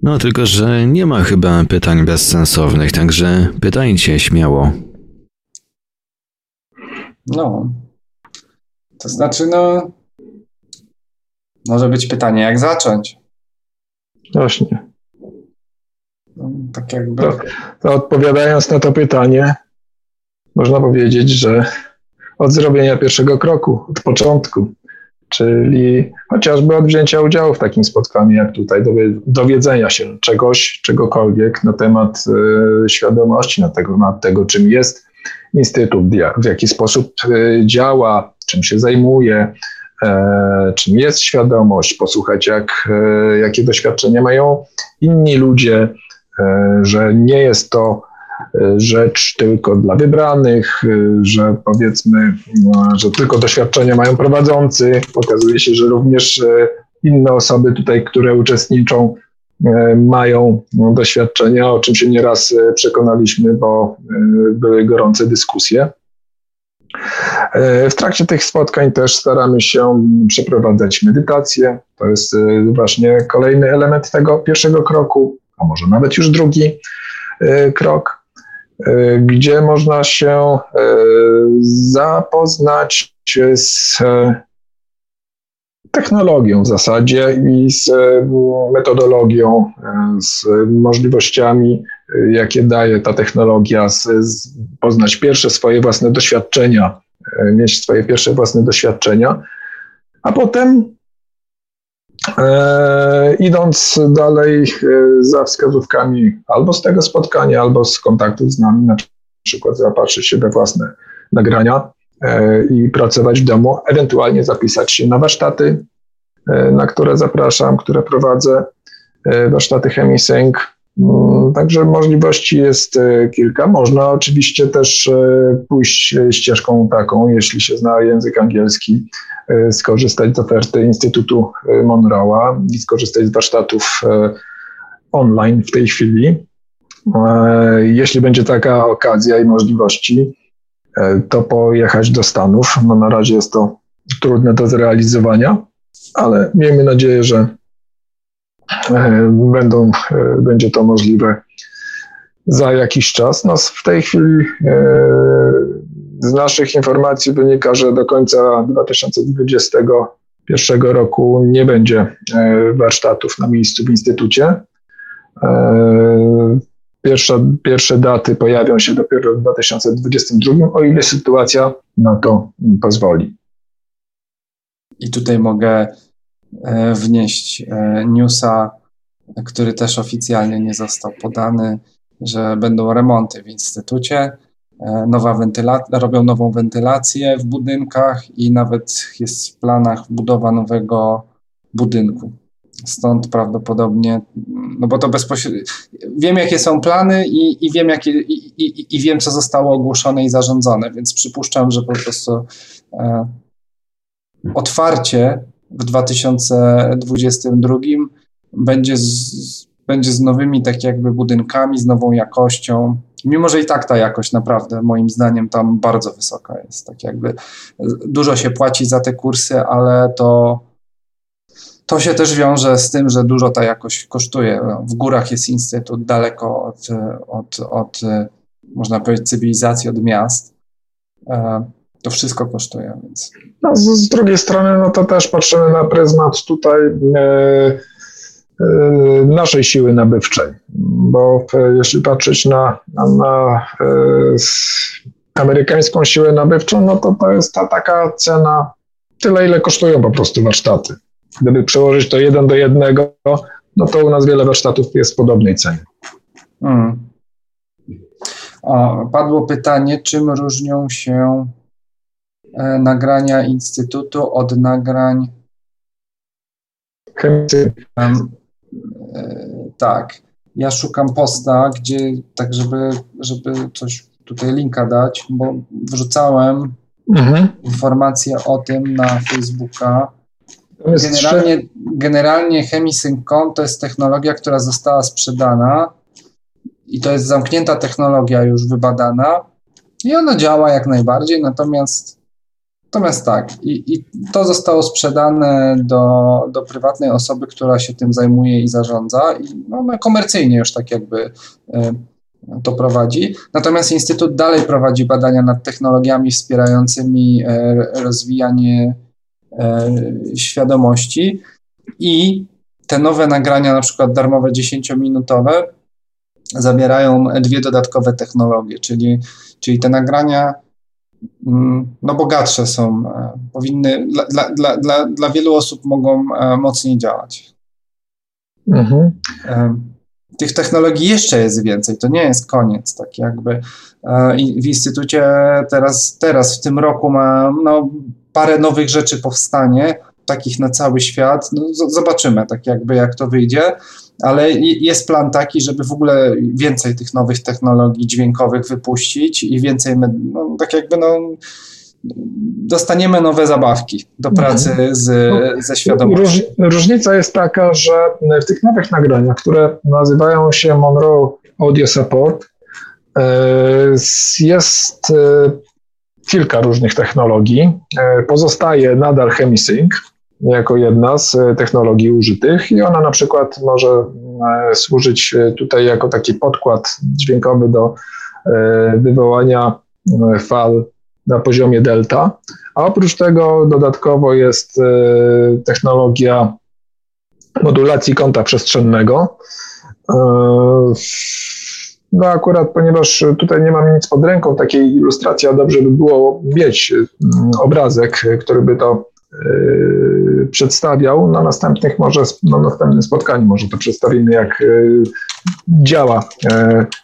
[SPEAKER 1] No tylko, że nie ma chyba pytań bezsensownych, także pytajcie śmiało.
[SPEAKER 2] No. To znaczy, no. Może być pytanie, jak zacząć?
[SPEAKER 3] Właśnie.
[SPEAKER 2] No, tak jakby.
[SPEAKER 3] To, to odpowiadając na to pytanie, można powiedzieć, że od zrobienia pierwszego kroku, od początku, czyli chociażby od wzięcia udziału w takim spotkaniu jak tutaj, dowiedzenia się czegoś, czegokolwiek na temat y, świadomości, na tego, na tego, czym jest Instytut, w jaki sposób e, działa, czym się zajmuje, e, czym jest świadomość, posłuchać, jak, e, jakie doświadczenia mają inni ludzie, że nie jest to rzecz tylko dla wybranych, że powiedzmy, że tylko doświadczenia mają prowadzący. Okazuje się, że również inne osoby tutaj, które uczestniczą, mają doświadczenia, o czym się nieraz przekonaliśmy, bo były gorące dyskusje. W trakcie tych spotkań też staramy się przeprowadzać medytację. To jest właśnie kolejny element tego pierwszego kroku, a może nawet już drugi krok, gdzie można się zapoznać z technologią w zasadzie i z metodologią, z możliwościami jakie daje ta technologia, z, z poznać pierwsze swoje własne doświadczenia, e, mieć swoje pierwsze własne doświadczenia, a potem e, idąc dalej e, za wskazówkami albo z tego spotkania, albo z kontaktów z nami, na przykład zapatrzyć się we własne nagrania e, i pracować w domu, ewentualnie zapisać się na warsztaty, e, na które zapraszam, które prowadzę, e, warsztaty Chemisync, także możliwości jest e, kilka. Można oczywiście też e, pójść ścieżką taką, jeśli się zna język angielski, e, skorzystać z oferty Instytutu Monroe'a i skorzystać z warsztatów online w tej chwili. Jeśli będzie taka okazja i możliwości, to pojechać do Stanów. No na razie jest to trudne do zrealizowania, ale miejmy nadzieję, że E, będą, e, będzie to możliwe za jakiś czas. No, w tej chwili e, z naszych informacji wynika, że do końca 2021 roku nie będzie warsztatów na miejscu w instytucie. Pierwsze, pierwsze daty pojawią się dopiero w 2022, o ile sytuacja na to pozwoli.
[SPEAKER 2] I tutaj mogę E, wnieść e, newsa, który też oficjalnie nie został podany, że będą remonty w instytucie. E, nowa wentyla- robią nową wentylację w budynkach i nawet jest w planach budowa nowego budynku. Stąd prawdopodobnie, no bo to bezpośrednio. Wiem, jakie są plany i, i wiem, jakie, i, i, i, wiem, co zostało ogłoszone i zarządzone, więc przypuszczam, że po prostu e, otwarcie w 2022 będzie z, będzie z nowymi tak jakby budynkami, z nową jakością. Mimo, że i tak ta jakość naprawdę moim zdaniem tam bardzo wysoka jest. Tak jakby dużo się płaci za te kursy, ale to, to się też wiąże z tym, że dużo ta jakość kosztuje. W górach jest instytut, daleko od, od, od można powiedzieć, cywilizacji, od miast. To wszystko kosztuje. Więc.
[SPEAKER 3] No, z, z, drugiej strony, no to też patrzymy na pryzmat tutaj e, e, naszej siły nabywczej, bo jeśli patrzeć na, na, na e, amerykańską siłę nabywczą, no to to jest ta taka cena, tyle ile kosztują po prostu warsztaty. Gdyby przełożyć to jeden do jednego, no to u nas wiele warsztatów jest w podobnej cenie. Hmm.
[SPEAKER 2] O, padło pytanie, czym różnią się nagrania Instytutu od nagrań. E, tak. Ja szukam posta, gdzie tak, żeby, żeby coś tutaj linka dać, bo wrzucałem mhm. informacje o tym na Facebooka. Generalnie, generalnie Chemisync.com to jest technologia, która została sprzedana i to jest zamknięta technologia już wybadana i ona działa jak najbardziej, natomiast Natomiast tak, i, i to zostało sprzedane do, do prywatnej osoby, która się tym zajmuje i zarządza, i no, no komercyjnie już tak jakby y, to prowadzi. Natomiast Instytut dalej prowadzi badania nad technologiami wspierającymi y, rozwijanie y, świadomości i te nowe nagrania, na przykład darmowe 10-minutowe, zawierają dwie dodatkowe technologie, czyli, czyli te nagrania no bogatsze są, e, powinny, dla, dla, dla, dla wielu osób mogą e, mocniej działać. Mhm. E, tych technologii jeszcze jest więcej, to nie jest koniec, tak jakby w Instytucie teraz, teraz w tym roku ma no, parę nowych rzeczy powstanie, takich na cały świat, no, zobaczymy tak jakby jak to wyjdzie, ale jest plan taki, żeby w ogóle więcej tych nowych technologii dźwiękowych wypuścić i więcej, no, tak jakby no, dostaniemy nowe zabawki do mhm. pracy z, ze świadomością. Róż,
[SPEAKER 3] różnica jest taka, że w tych nowych nagraniach, które nazywają się Monroe Audio Support, e, jest e, kilka różnych technologii. E, pozostaje nadal Hemisync jako jedna z technologii użytych i ona na przykład może służyć tutaj jako taki podkład dźwiękowy do wywołania fal na poziomie delta. A oprócz tego dodatkowo jest e, technologia modulacji kąta przestrzennego. E, no akurat, ponieważ tutaj nie mam nic pod ręką, takiej ilustracji, a dobrze by było mieć mm, obrazek, który by to e, przedstawiał. Na następnych może, na następnym spotkaniu może to przedstawimy, jak działa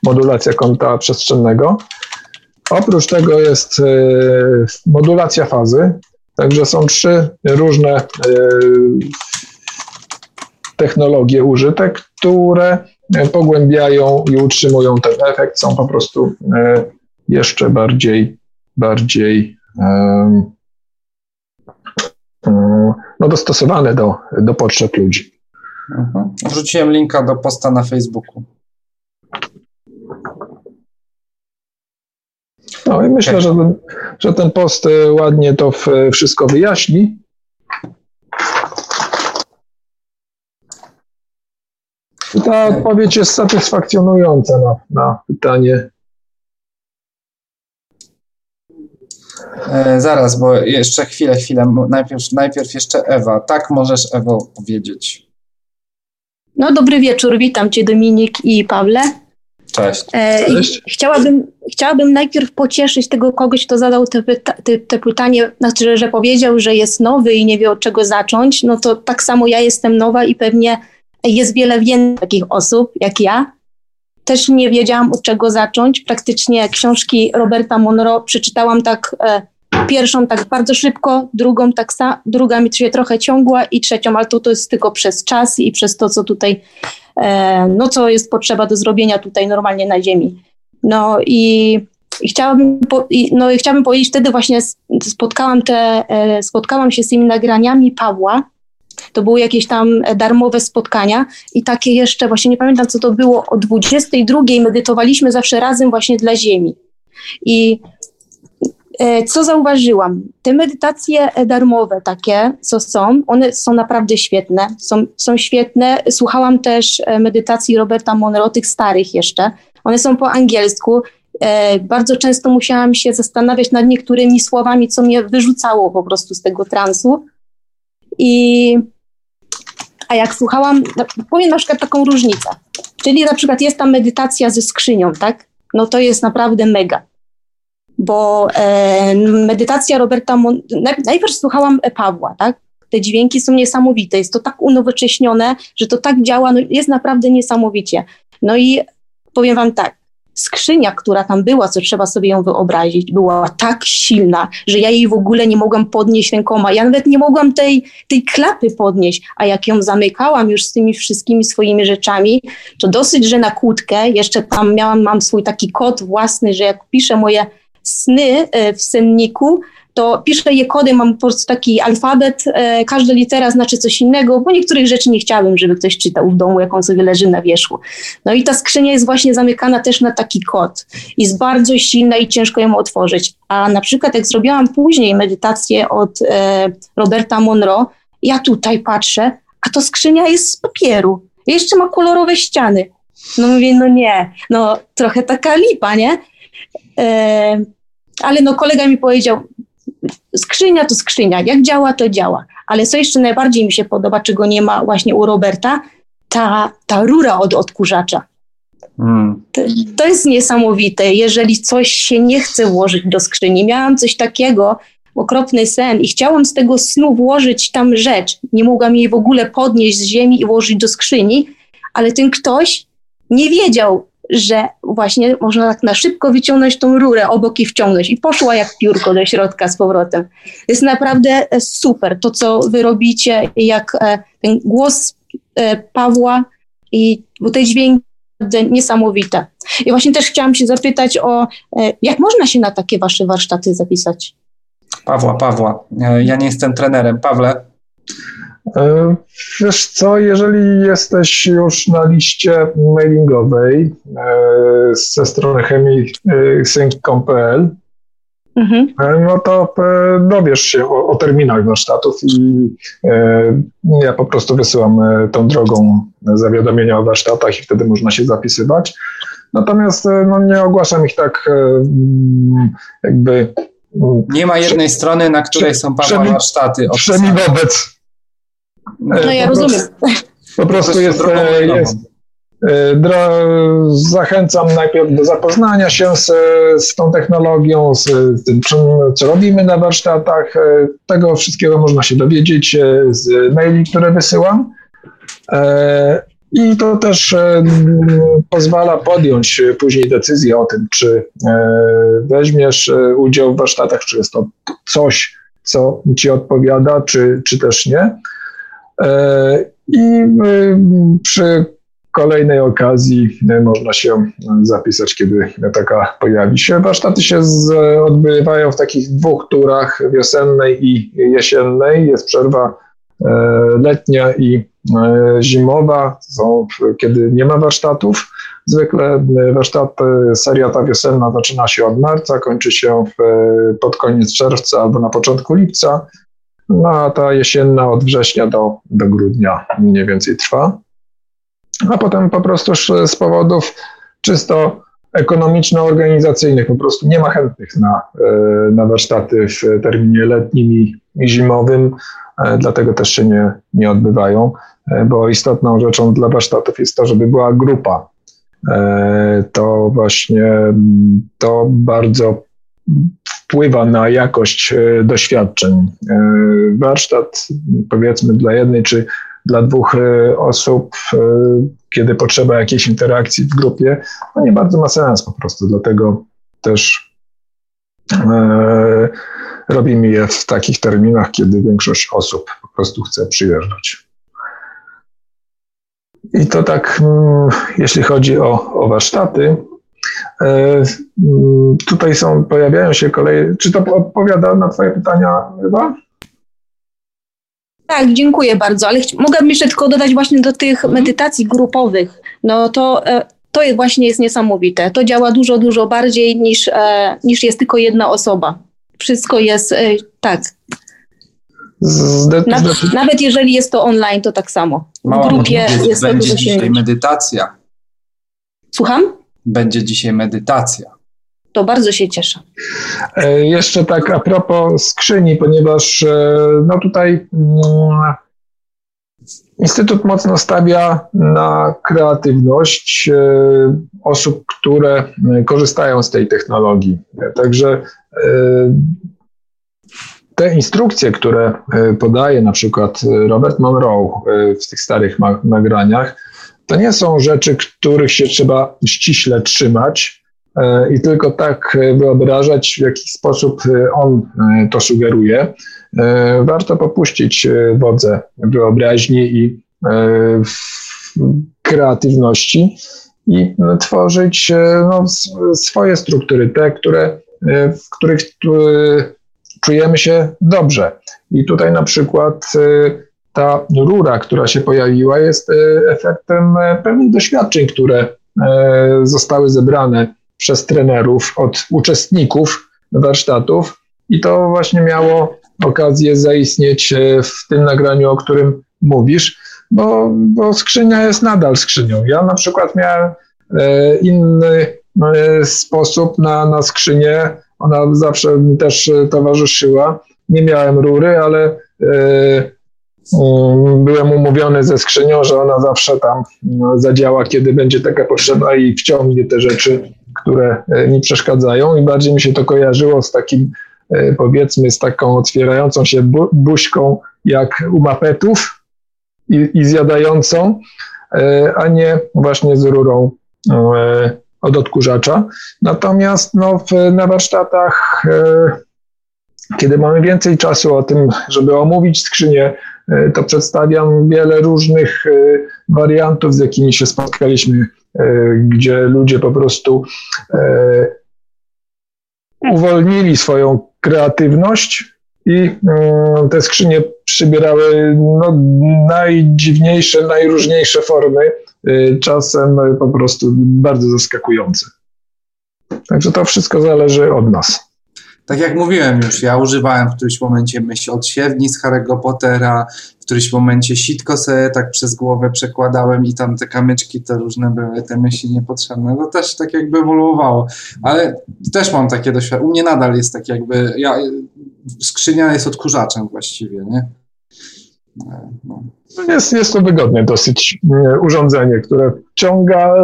[SPEAKER 3] modulacja kąta przestrzennego. Oprócz tego jest modulacja fazy, także są trzy różne technologie użyte, które pogłębiają i utrzymują ten efekt, są po prostu jeszcze bardziej, bardziej no, dostosowane do, do potrzeb ludzi.
[SPEAKER 2] Mhm. Wrzuciłem linka do posta na Facebooku.
[SPEAKER 3] No i myślę, że ten, że ten post e, ładnie to wszystko wyjaśni. Ta odpowiedź jest satysfakcjonująca na, na pytanie.
[SPEAKER 2] E, zaraz, bo jeszcze chwilę, chwilę. Najpierw, najpierw jeszcze Ewa. Tak możesz, Ewo, powiedzieć.
[SPEAKER 4] No, dobry wieczór. Witam Cię, Dominik i Pawle.
[SPEAKER 2] Cześć. E,
[SPEAKER 4] Cześć. Chciałabym, chciałabym najpierw pocieszyć tego kogoś, kto zadał te, pyta te, te pytanie, znaczy, że powiedział, że jest nowy i nie wie od czego zacząć. No to tak samo ja jestem nowa i pewnie jest wiele więcej takich osób jak ja. Też nie wiedziałam od czego zacząć. Praktycznie książki Roberta Monroe przeczytałam tak e, pierwszą tak bardzo szybko, drugą tak sa, druga mi się trochę ciągła i trzecią, ale to, to jest tylko przez czas i przez to, co tutaj E, no co jest potrzeba do zrobienia tutaj normalnie na ziemi. No i, i chciałabym, po, i, no i chciałabym powiedzieć, wtedy właśnie spotkałam, te, e, spotkałam się z tymi nagraniami Pawła, to były jakieś tam darmowe spotkania i takie jeszcze, właśnie nie pamiętam co to było, o 22 medytowaliśmy zawsze razem właśnie dla Ziemi. I E, co zauważyłam? Te medytacje darmowe takie, co są, one są naprawdę świetne. Są, są świetne. Słuchałam też e, medytacji Roberta Monroe, tych starych jeszcze. One są po angielsku. E, bardzo często musiałam się zastanawiać nad niektórymi słowami, co mnie wyrzucało po prostu z tego transu. I a jak słuchałam, powiem na przykład taką różnicę. Czyli na przykład jest ta medytacja ze skrzynią, tak? No to jest naprawdę mega bo e, medytacja Roberta, Mon najpierw słuchałam Pawła, tak? Te dźwięki są niesamowite, jest to tak unowocześnione, że to tak działa, no jest naprawdę niesamowicie. No i powiem wam tak, skrzynia, która tam była, co trzeba sobie ją wyobrazić, była tak silna, że ja jej w ogóle nie mogłam podnieść rękoma. Ja nawet nie mogłam tej, tej klapy podnieść, a jak ją zamykałam już z tymi wszystkimi swoimi rzeczami, to dosyć, że na kłódkę, jeszcze tam miałam, mam swój taki kod własny, że jak piszę moje sny e, w senniku, to piszę je kody, mam po prostu taki alfabet, e, każda litera znaczy coś innego, bo niektórych rzeczy nie chciałabym, żeby ktoś czytał w domu, jak on sobie leży na wierzchu. No i ta skrzynia jest właśnie zamykana też na taki kod. Jest bardzo silna i ciężko ją otworzyć. A na przykład jak zrobiłam później medytację od e, Roberta Monroe, ja tutaj patrzę, a to skrzynia jest z papieru. Jeszcze ma kolorowe ściany. No mówię, no nie, no trochę taka lipa, nie? E, ale no kolega mi powiedział, skrzynia to skrzynia, jak działa, to działa. Ale co jeszcze najbardziej mi się podoba, czego nie ma właśnie u Roberta, ta, ta rura od odkurzacza. Hmm. To, to, jest niesamowite, jeżeli coś się nie chce włożyć do skrzyni. Miałam coś takiego, okropny sen i chciałam z tego snu włożyć tam rzecz. Nie mogłam jej w ogóle podnieść z ziemi i włożyć do skrzyni, ale ten ktoś nie wiedział, że właśnie można tak na szybko wyciągnąć tą rurę obok i wciągnąć. I poszła jak piórko do środka z powrotem. Jest naprawdę e, super to, co wy robicie, jak e, ten głos e, Pawła i bo te dźwięki niesamowite. I właśnie też chciałam się zapytać o, jak można się na takie wasze warsztaty zapisać?
[SPEAKER 2] Pawła, Pawła. Ja nie jestem trenerem. Pawle?
[SPEAKER 3] E, wiesz co, jeżeli jesteś już na liście mailingowej ze strony chemisync.pl, mhm. no to dowiesz się o, o, terminach warsztatów i ja po prostu wysyłam tą drogą zawiadomienia o warsztatach i wtedy można się zapisywać. Natomiast no, nie ogłaszam ich tak jakby
[SPEAKER 2] nie ma jednej strony, na której są Pawła warsztaty.
[SPEAKER 3] Przynajmniej wobec.
[SPEAKER 4] No ja rozumiem.
[SPEAKER 3] Po prostu jest, jest e, Zachęcam najpierw do zapoznania się z, z tą technologią, z tym, czym, co robimy na warsztatach. E, tego wszystkiego można się dowiedzieć e, z maili, które wysyłam. I to też e, pozwala podjąć później decyzję o tym, czy e, weźmiesz e, udział w warsztatach, czy jest to coś, co ci odpowiada, czy, czy też nie. I przy kolejnej okazji można się zapisać, kiedy taka pojawi się. Warsztaty się z, odbywają w takich dwóch turach, wiosennej i jesiennej. Jest przerwa letnia i E, zimowa, są, kiedy nie ma warsztatów. Zwykle e, warsztat, seria ta wiosenna zaczyna się od marca, kończy się pod koniec czerwca albo na początku lipca, no a ta jesienna od września do, do grudnia mniej więcej trwa. A potem po prostu z powodów czysto ekonomiczno-organizacyjnych po prostu nie ma chętnych na, e, na warsztaty w terminie letnim i zimowym, dlatego też się nie, nie odbywają. E, bo istotną rzeczą dla warsztatów jest to, żeby była grupa. E, to właśnie mm, to bardzo wpływa na jakość e, doświadczeń. Warsztat, powiedzmy, dla jednej czy dla dwóch osób, kiedy potrzeba jakiejś interakcji w grupie, no nie bardzo ma sens po prostu. Dlatego też robimy je w takich terminach, kiedy większość osób po prostu chce przyjeżdżać. I to tak, mm, jeśli chodzi o, o warsztaty. E, mm, tutaj są, pojawiają się kolejne. Czy to odpowiada na Twoje pytania, chyba?
[SPEAKER 4] Tak, dziękuję bardzo, ale mogłabym jeszcze tylko dodać właśnie do tych mhm. medytacji grupowych. No to, e, to właśnie jest niesamowite. To działa dużo, dużo bardziej niż, e, niż jest tylko jedna osoba. Wszystko jest tak, nawet, nawet, jeżeli jest to online, to tak samo. W
[SPEAKER 2] Mała grupie jest Będzie dzisiaj medytacja.
[SPEAKER 4] Słucham?
[SPEAKER 2] Będzie dzisiaj medytacja.
[SPEAKER 4] To bardzo się cieszę.
[SPEAKER 3] E, jeszcze tak a propos skrzyni, ponieważ e, no tutaj mm, Instytut mocno stawia na kreatywność e, osób, które korzystają z tej technologii. Także te instrukcje, które podaje na przykład Robert Monroe w tych starych nagraniach, to nie są rzeczy, których się trzeba ściśle trzymać i tylko tak wyobrażać, w jaki sposób on to sugeruje. Warto popuścić wodze wyobraźni i kreatywności i tworzyć no, swoje struktury, te, które, w których czujemy się dobrze. I tutaj na przykład ta rura, która się pojawiła, jest y, efektem y, pewnych doświadczeń, które zostały zebrane przez trenerów od uczestników warsztatów. I to właśnie miało okazję zaistnieć w tym nagraniu, o którym mówisz, bo, bo skrzynia jest nadal skrzynią. Ja na przykład miałem inny sposób na, na skrzynię ona zawsze mi też e, towarzyszyła. Nie miałem rury, ale e, byłem umówiony ze skrzynią, że ona zawsze tam no, zadziała, kiedy będzie taka potrzeba i wciągnie te rzeczy, które e, mi przeszkadzają. I bardziej mi się to kojarzyło z takim, powiedzmy, z taką otwierającą się bu buźką jak u mapetów i, i zjadającą, a nie właśnie z rurą od odkurzacza. Natomiast no, w, na warsztatach, e, kiedy mamy więcej czasu o tym, żeby omówić skrzynię, to przedstawiam wiele różnych wariantów, z jakimi się spotkaliśmy, gdzie ludzie po prostu uwolnili swoją kreatywność i te skrzynie przybierały no, najdziwniejsze, najróżniejsze formy, czasem po prostu bardzo zaskakujące. Także to wszystko zależy od nas.
[SPEAKER 2] Tak jak mówiłem już, ja używałem w którymś momencie myśli odsiewni z Harry'ego Pottera, w którymś momencie sitko sobie tak przez głowę przekładałem i tam te kamyczki to różne były, te myśli niepotrzebne. To też tak jakby ewoluowało. Ale też mam takie doświadczenie. U mnie nadal jest tak jakby, ja, skrzynia jest odkurzaczem właściwie, nie?
[SPEAKER 3] No. Jest, jest to wygodne dosyć e, urządzenie, które wciąga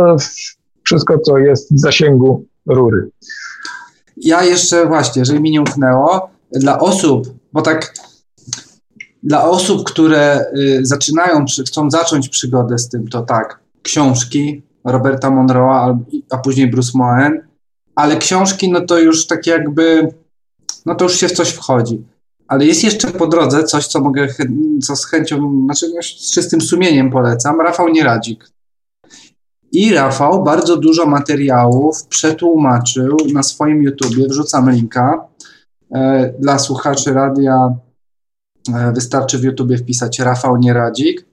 [SPEAKER 3] wszystko, co jest w zasięgu rury.
[SPEAKER 2] Ja jeszcze właśnie, jeżeli mi nie umknęło, dla osób, bo tak dla osób, które y, zaczynają, chcą zacząć przygodę z tym, to tak, książki Roberta Monroe'a, a później Bruce Moen, ale książki, no to już tak jakby, no to już się w coś wchodzi. Ale jest jeszcze po drodze coś, co mogę, co z chęcią, znaczy no, z czystym sumieniem polecam, Rafał Nieradzik. I Rafał bardzo dużo materiałów przetłumaczył na swoim YouTubie, wrzucam linka. E, dla słuchaczy radia e, wystarczy w YouTubie wpisać Rafał Nieradzik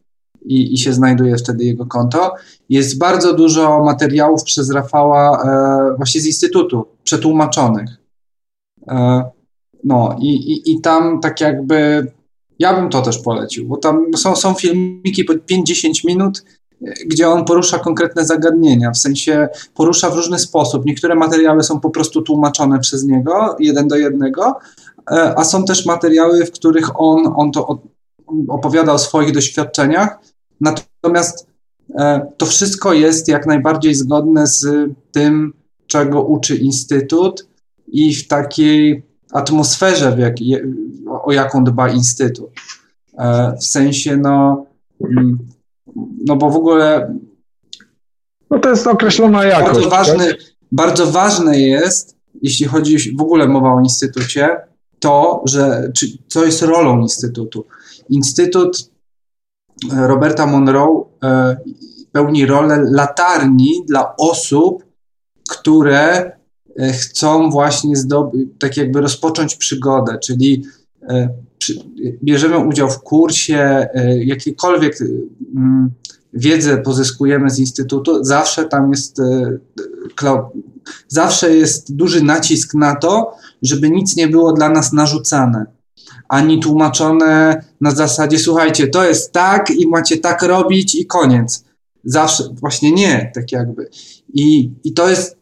[SPEAKER 2] i, i się znajduje wtedy jego konto. Jest bardzo dużo materiałów przez Rafała e, właśnie z Instytutu, przetłumaczonych. No i, i, i tam tak jakby ja bym to też polecił, bo tam są, są filmiki po 5-10 minut, gdzie on porusza konkretne zagadnienia, w sensie porusza w różny sposób. Niektóre materiały są po prostu tłumaczone przez niego, jeden do jednego, e, a są też materiały, w których on, on to opowiada o swoich doświadczeniach, natomiast e, to wszystko jest jak najbardziej zgodne z tym, czego uczy Instytut i w takiej atmosferze, w jak, o jaką dba Instytut. E, w sensie, no, mm, no bo w ogóle.
[SPEAKER 3] No to jest określona jakość.
[SPEAKER 2] Bardzo ważne, tak? bardzo ważne jest, jeśli chodzi w ogóle mowa o instytucie, to, że czy, co jest rolą instytutu. Instytut e, Roberta Monroe e, pełni rolę latarni dla osób, które e, chcą właśnie zdobyć, tak jakby rozpocząć przygodę, czyli bierzemy udział w kursie, e, jakiekolwiek mm, wiedzę pozyskujemy z Instytutu, zawsze tam jest, zawsze jest duży nacisk na to, żeby nic nie było dla nas narzucane, ani tłumaczone na zasadzie, słuchajcie, to jest tak i macie tak robić i koniec. Zawsze, właśnie nie, tak jakby. I, i to jest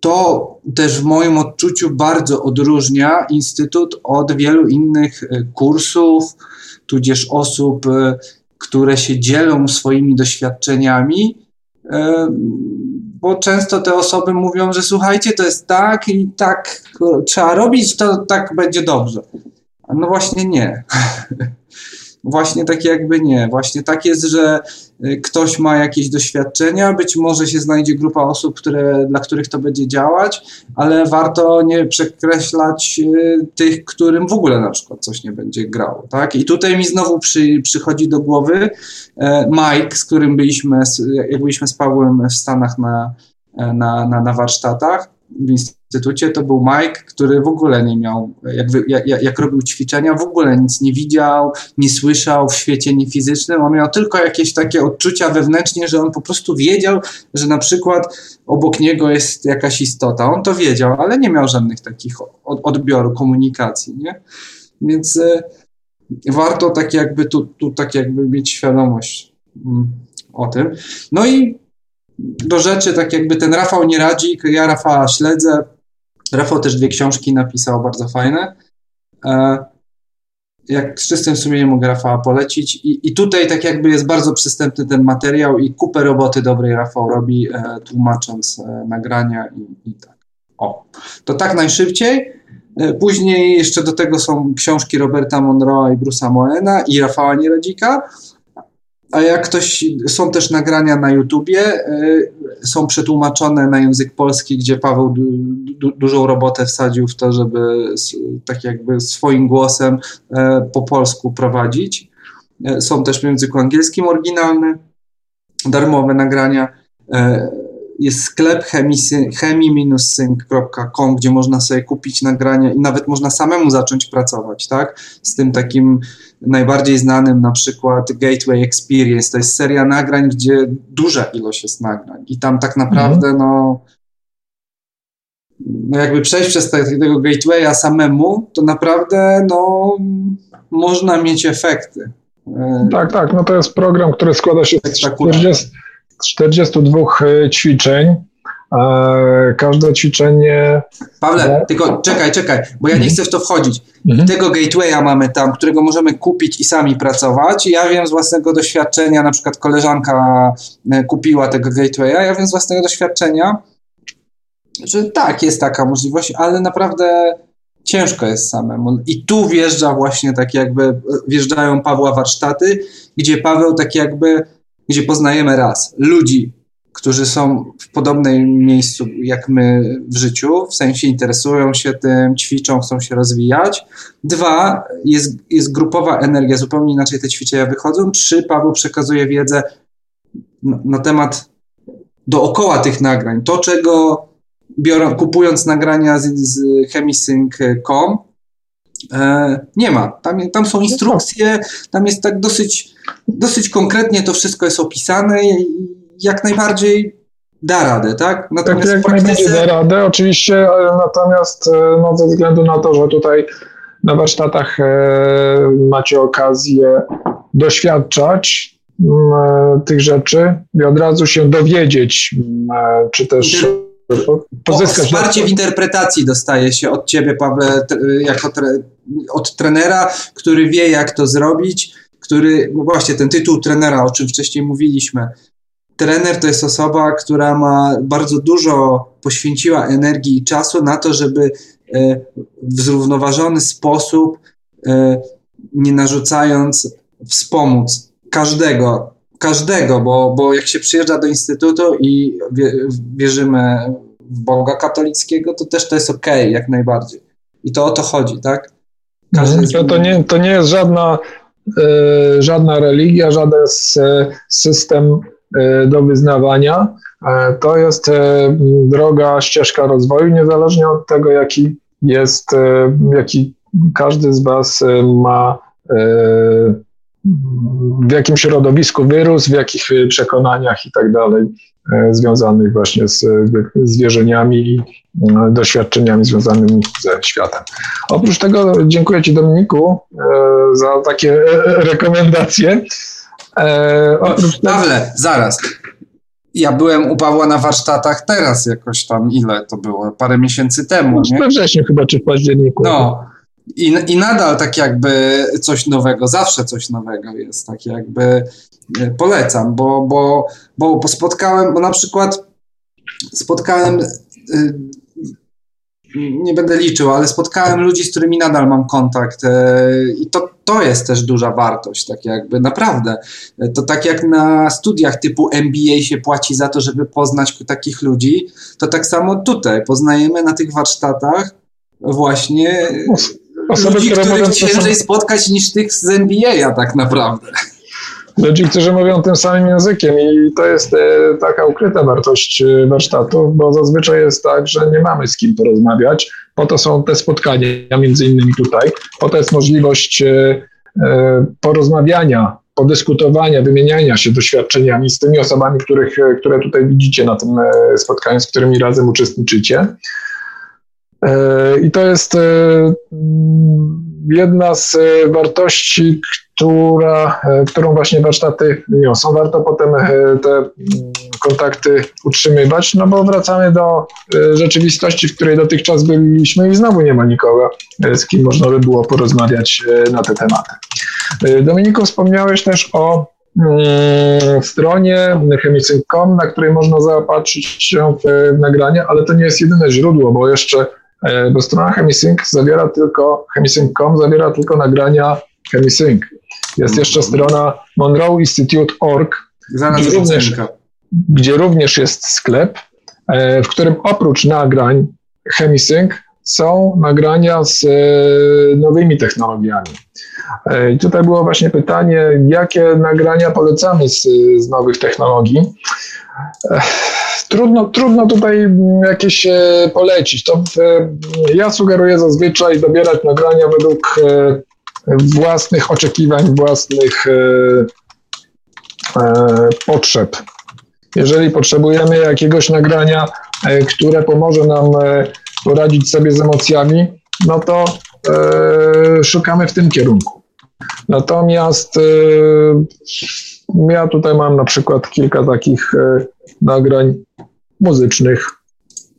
[SPEAKER 2] to też w moim odczuciu bardzo odróżnia Instytut od wielu innych e, kursów, tudzież osób, e, które się dzielą swoimi doświadczeniami, e, bo często te osoby mówią, że słuchajcie, to jest tak i tak trzeba robić, to tak będzie dobrze. No właśnie nie. właśnie tak jakby nie. Właśnie tak jest, że ktoś ma jakieś doświadczenia, być może się znajdzie grupa osób, które, dla których to będzie działać, ale warto nie przekreślać y, tych, którym w ogóle na przykład coś nie będzie grało. Tak? I tutaj mi znowu przy, przychodzi do głowy e, Mike, z którym byliśmy, jak byliśmy z Pawłem w Stanach na, na, na, na warsztatach w instytucie, to był Mike, który w ogóle nie miał, jak, jak, jak, robił ćwiczenia, w ogóle nic nie widział, nie słyszał w świecie niefizycznym. On miał tylko jakieś takie odczucia wewnętrznie, że on po prostu wiedział, że na przykład obok niego jest jakaś istota. On to wiedział, ale nie miał żadnych takich odbioru, komunikacji, nie? Więc y, warto tak jakby tu, tu tak jakby mieć świadomość mm, o tym. No i do rzeczy, tak jakby ten Rafał Nieradzik, ja Rafała śledzę. Rafał też dwie książki napisał, bardzo fajne. E, jak z czystym sumieniem mogę Rafała polecić. I, I tutaj tak jakby jest bardzo przystępny ten materiał i kupę roboty dobrej Rafał robi, e, tłumacząc e, nagrania i, i, tak. O, to tak najszybciej. Później jeszcze do tego są książki Roberta Monroe'a i Bruce'a Moena i Rafała Nieradzika. A jak ktoś, są też nagrania na YouTubie, y, są przetłumaczone na język polski, gdzie Paweł du, du, dużą robotę wsadził w to, żeby tak jakby swoim głosem e, po polsku prowadzić. są też w języku angielskim oryginalne, darmowe nagrania. Jest sklep chemi-sync.com, gdzie można sobie kupić nagrania i nawet można samemu zacząć pracować, tak? Z tym takim najbardziej znanym na przykład Gateway Experience. To jest seria nagrań, gdzie duża ilość jest nagrań i tam tak naprawdę mhm. no no jakby przejść przez tego gatewaya samemu, to naprawdę no, można mieć efekty.
[SPEAKER 3] Tak, tak, no to jest program, który składa się z 40, 42 e, ćwiczeń. Każde ćwiczenie.
[SPEAKER 2] Pawle, tylko czekaj, czekaj, bo ja nie mhm. chcę w to wchodzić. Mhm. Tego gatewaya mamy tam, którego możemy kupić i sami pracować. Ja wiem z własnego doświadczenia, na przykład koleżanka e, kupiła tego gatewaya, ja wiem z własnego doświadczenia, że tak, jest taka możliwość, ale naprawdę ciężko jest samemu. I tu wjeżdża właśnie tak jakby, wjeżdżają Pawła warsztaty, gdzie Paweł tak jakby, gdzie poznajemy raz ludzi, którzy są w podobnym miejscu jak my w życiu, w sensie interesują się tym, ćwiczą, chcą się rozwijać. Dwa, jest, jest grupowa energia, zupełnie inaczej te ćwiczenia wychodzą. Trzy, Paweł przekazuje wiedzę na, na temat dookoła tych nagrań. To, czego biorą, kupując nagrania z, z chemisync.com, e, nie ma. Tam, tam są instrukcje, tam jest tak dosyć, dosyć konkretnie to wszystko jest opisane i jak najbardziej da radę, tak?
[SPEAKER 3] Natomiast tak, jak praktyce... najbardziej da radę, oczywiście, natomiast e, no, ze względu na to, że tutaj na warsztatach e, macie okazję doświadczać e, tych rzeczy i od razu się dowiedzieć, e, czy też
[SPEAKER 2] pozyskać. Wsparcie w interpretacji dostaje się od ciebie, Pawle, jako tre, od trenera, który wie, jak to zrobić, który, właśnie ten tytuł trenera, o czym wcześniej mówiliśmy. Trener to jest osoba, która ma bardzo dużo poświęciła energii i czasu na to, żeby e, w zrównoważony sposób, e, nie narzucając, wspomóc każdego każdego, bo, bo jak się przyjeżdża do instytutu i wierzymy w Boga katolickiego, to też to jest okay, jak najbardziej. I to o to chodzi, tak?
[SPEAKER 3] Każdy mhm. to, nie, to nie jest żadna, y, żadna religia, żaden system do wyznawania. E, to jest droga, ścieżka rozwoju, niezależnie od tego, jaki jest, jaki każdy z Was ma w jakim środowisku wyrósł, w jakich przekonaniach i tak dalej, e, związanych właśnie z, z wierzeniami i e, doświadczeniami związanymi ze światem. Oprócz tego dziękuję Ci Dominiku e, za takie rekomendacje.
[SPEAKER 2] Oprócz Pawle, zaraz. Ja byłem u Pawła na warsztatach teraz jakoś tam, ile to było? Parę miesięcy temu.
[SPEAKER 3] No, we wrześniu chyba, czy w październiku.
[SPEAKER 2] No, i, I nadal tak jakby coś nowego, zawsze coś nowego jest, tak jakby e, polecam, bo, bo, bo, spotkałem, bo na przykład spotkałem, e, nie będę liczył, ale spotkałem ludzi, z którymi nadal mam kontakt e, i to, to jest też duża wartość, tak jakby naprawdę. To tak jak na studiach typu MBA się płaci za to, żeby poznać takich ludzi, to tak samo tutaj poznajemy na tych warsztatach właśnie osoby, ludzi, które których ciężej spotkać niż tych z NBA tak naprawdę.
[SPEAKER 3] Ludzi, którzy mówią tym samym językiem i to jest e, taka ukryta wartość e, warsztatów, bo zazwyczaj jest tak, że nie mamy z kim porozmawiać. Po to są te spotkania, między innymi tutaj. Po to jest możliwość e, porozmawiania, podyskutowania, wymieniania się doświadczeniami z tymi osobami, których, które tutaj widzicie na tym spotkaniu, z którymi razem uczestniczycie. I to jest jedna z e, wartości, która, którą właśnie warsztaty niosą. Warto potem te mm, kontakty utrzymywać, no bo wracamy do rzeczywistości, w której dotychczas byliśmy i znowu nie ma nikogo, z kim można by było porozmawiać na te tematy. Dominiku, wspomniałeś też o mm, stronie chemicyn.com, na której można zaopatrzyć się w nagrania, ale to nie jest jedyne źródło, bo jeszcze E, bo strona Chemisync zawiera tylko, chemisync.com zawiera tylko nagrania Chemisync. Jest mhm. jeszcze strona monroeinstitute.org, gdzie również, gdzie również jest sklep, e, w którym oprócz nagrań Chemisync są nagrania z e, nowymi technologiami. E, I tutaj było właśnie pytanie, jakie nagrania polecamy z, z nowych technologii. Trudno, trudno tutaj jakieś polecić. To ja sugeruję zazwyczaj dobierać nagrania według własnych oczekiwań, własnych potrzeb. Jeżeli potrzebujemy jakiegoś nagrania, które pomoże nam poradzić sobie z emocjami, no to e, szukamy w tym kierunku. Natomiast e, ja tutaj mam na przykład kilka takich e, nagrań muzycznych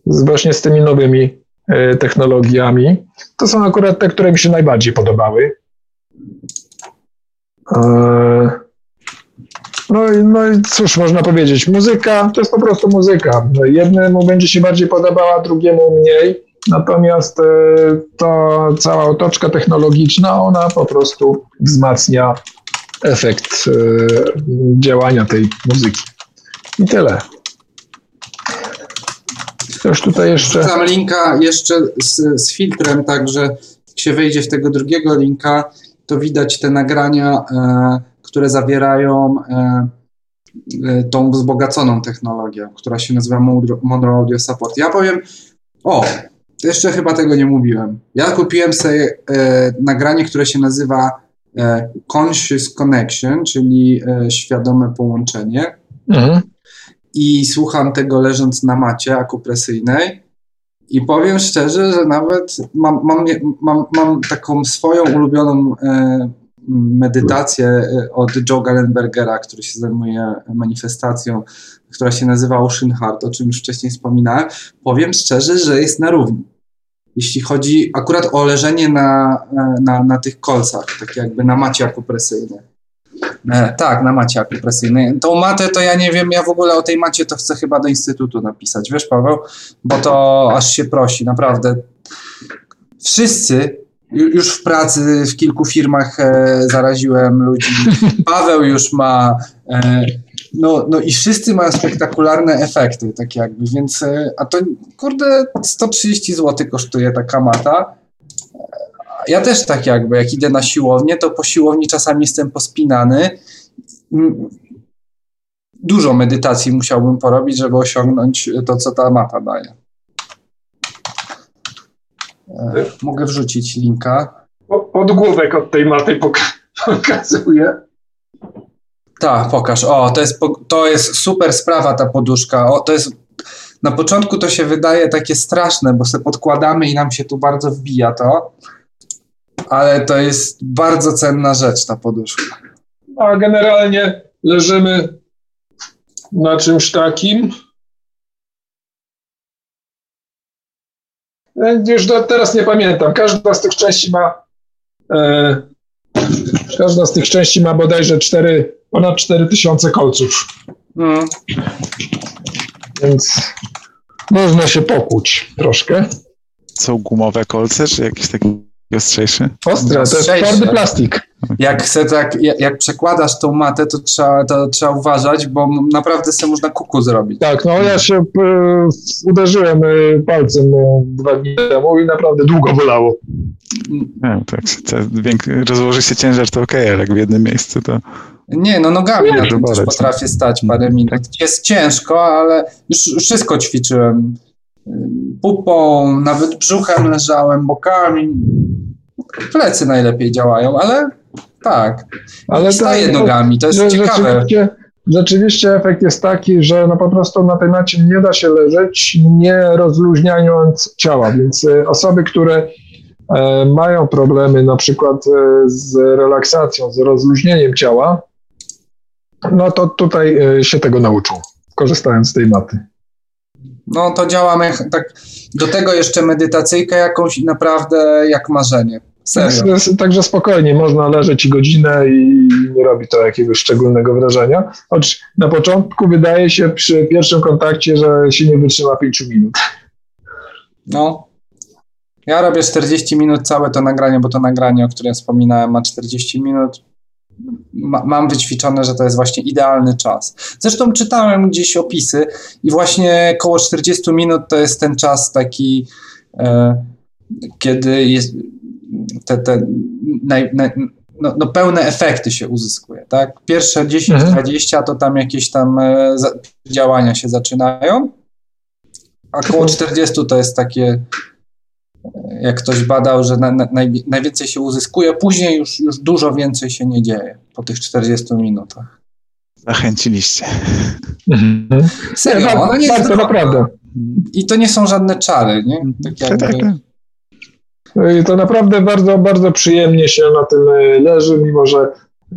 [SPEAKER 3] z, właśnie z tymi nowymi e, technologiami. To są akurat te, które mi się najbardziej podobały. E, no i, no i cóż można powiedzieć, muzyka to jest po prostu muzyka. Jednemu będzie się bardziej podobała, drugiemu mniej. Natomiast e, to cała otoczka technologiczna, ona po prostu wzmacnia efekt e, działania tej muzyki. I tyle. Coś tutaj jeszcze.
[SPEAKER 2] Tam linka jeszcze z, z filtrem, także jak się wejdzie w tego drugiego linka, to widać te nagrania, e, które zawierają e, e, tą wzbogaconą technologię, która się nazywa Monroe Audio Support. Ja powiem, o, jeszcze chyba tego nie mówiłem. Ja kupiłem sobie e, nagranie, które się nazywa e, Conscious Connection, czyli e, świadome połączenie. Mhm. I słucham tego leżąc na macie akupresyjnej. I powiem szczerze, że nawet mam, mam, mam, mam taką swoją ulubioną e, medytację e, od Joe Gallenbergera, który się zajmuje manifestacją, która się nazywa Ocean Heart, o czym już wcześniej wspominałem. Powiem szczerze, że jest na równi. Jeśli chodzi akurat o leżenie na, e, na, na tych kolcach, tak jakby na macie akupresyjnej. E, tak, na macie akupresyjnej. Tą matę to ja nie wiem, ja w ogóle o tej macie to chcę chyba do instytutu napisać, wiesz Paweł? Bo to aż się prosi, naprawdę. Wszyscy już w pracy w kilku firmach e, zaraziłem ludzi. Paweł już ma. E, no, no i wszyscy mają spektakularne efekty, tak jakby, więc. E, a to kurde, 130 zł kosztuje taka mata. Ja też tak jakby, jak idę na siłownię, to po siłowni czasami jestem pospinany. Dużo medytacji musiałbym porobić, żeby osiągnąć to, co ta mata daje. E, mogę wrzucić linka.
[SPEAKER 3] Podgłówek od tej maty pokazuje.
[SPEAKER 2] Tak, pokaż. O, to jest, to jest super sprawa ta poduszka. O, to jest, na początku to się wydaje takie straszne, bo sobie podkładamy i nam się tu bardzo wbija to, ale to jest bardzo cenna rzecz ta poduszka.
[SPEAKER 3] A generalnie leżymy na czymś takim. Już do, teraz nie pamiętam. Każda z tych części ma e, każda z tych części ma bodajże 4, ponad 4000 kolców. Mm. Więc można się pokłuć troszkę.
[SPEAKER 5] Są gumowe kolce, czy jakieś takie ostrzejsze?
[SPEAKER 3] Ostre, to jest twardy plastik.
[SPEAKER 2] Jak, se tak, jak przekładasz tą matę, to trzeba, to trzeba uważać, bo naprawdę sobie można kuku zrobić.
[SPEAKER 3] Tak, no ja się e, uderzyłem e, palcem e, dwa dni temu i naprawdę długo bolało.
[SPEAKER 5] No, tak, rozłoży się ciężar, to ok, ale jak w jednym miejscu to...
[SPEAKER 2] Nie, no nogami na tym też potrafię stać parę minut. Tak. Jest ciężko, ale już wszystko ćwiczyłem. Pupą, nawet brzuchem leżałem, bokami. Plecy najlepiej działają, ale tak. Ale staje tak, nogami, to jest że, ciekawe.
[SPEAKER 3] Rzeczywiście, rzeczywiście efekt jest taki, że no po prostu na tej macie nie da się leżeć, nie rozluźniając ciała, więc e, osoby, które e, mają problemy na przykład e, z relaksacją, z rozluźnieniem ciała, no to tutaj się tego nauczą, korzystając z tej maty.
[SPEAKER 2] No to działamy tak, do tego jeszcze medytacyjkę jakąś i naprawdę jak marzenie. Serio.
[SPEAKER 3] Także spokojnie, można leżeć godzinę i nie robi to jakiegoś szczególnego wrażenia. Choć na początku wydaje się przy pierwszym kontakcie, że się nie wytrzyma 5 minut.
[SPEAKER 2] No. Ja robię 40 minut całe to nagranie, bo to nagranie, o którym wspominałem, ma 40 minut. Ma, mam wyćwiczone, że to jest właśnie idealny czas. Zresztą czytałem gdzieś opisy i właśnie około 40 minut to jest ten czas taki. E, kiedy jest te, te naj, naj, no, no, pełne efekty się uzyskuje, tak? Pierwsze 10-20 mhm. to tam jakieś tam e, działania się zaczynają, a około 40 to jest takie, jak ktoś badał, że na, na, naj, najwięcej się uzyskuje, później już, już dużo więcej się nie dzieje po tych 40 minutach.
[SPEAKER 5] Zachęciliście.
[SPEAKER 2] Mhm. Serio, ona nie jest naprawdę. I to nie są żadne czary, nie? Tak, tak jakby... tak, tak.
[SPEAKER 3] No to naprawdę bardzo, bardzo przyjemnie się na tym e, leży, mimo że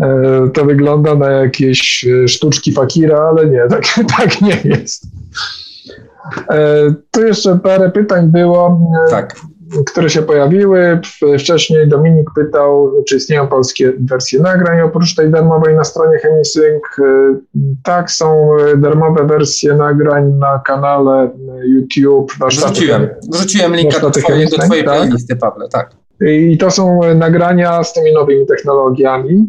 [SPEAKER 3] e, to wygląda na jakieś e, sztuczki fakira, ale nie, tak, tak nie jest. Tu jeszcze parę pytań było. Tak które się pojawiły. Wcześniej Dominik pytał, czy istnieją polskie wersje nagrań oprócz tej darmowej na stronie Chemisync. Tak, są darmowe wersje nagrań na kanale YouTube.
[SPEAKER 2] Wrzuciłem, wrzuciłem linka do twojej, do twojej tak? playlisty, Pawle, tak.
[SPEAKER 3] I to są nagrania z tymi nowymi technologiami.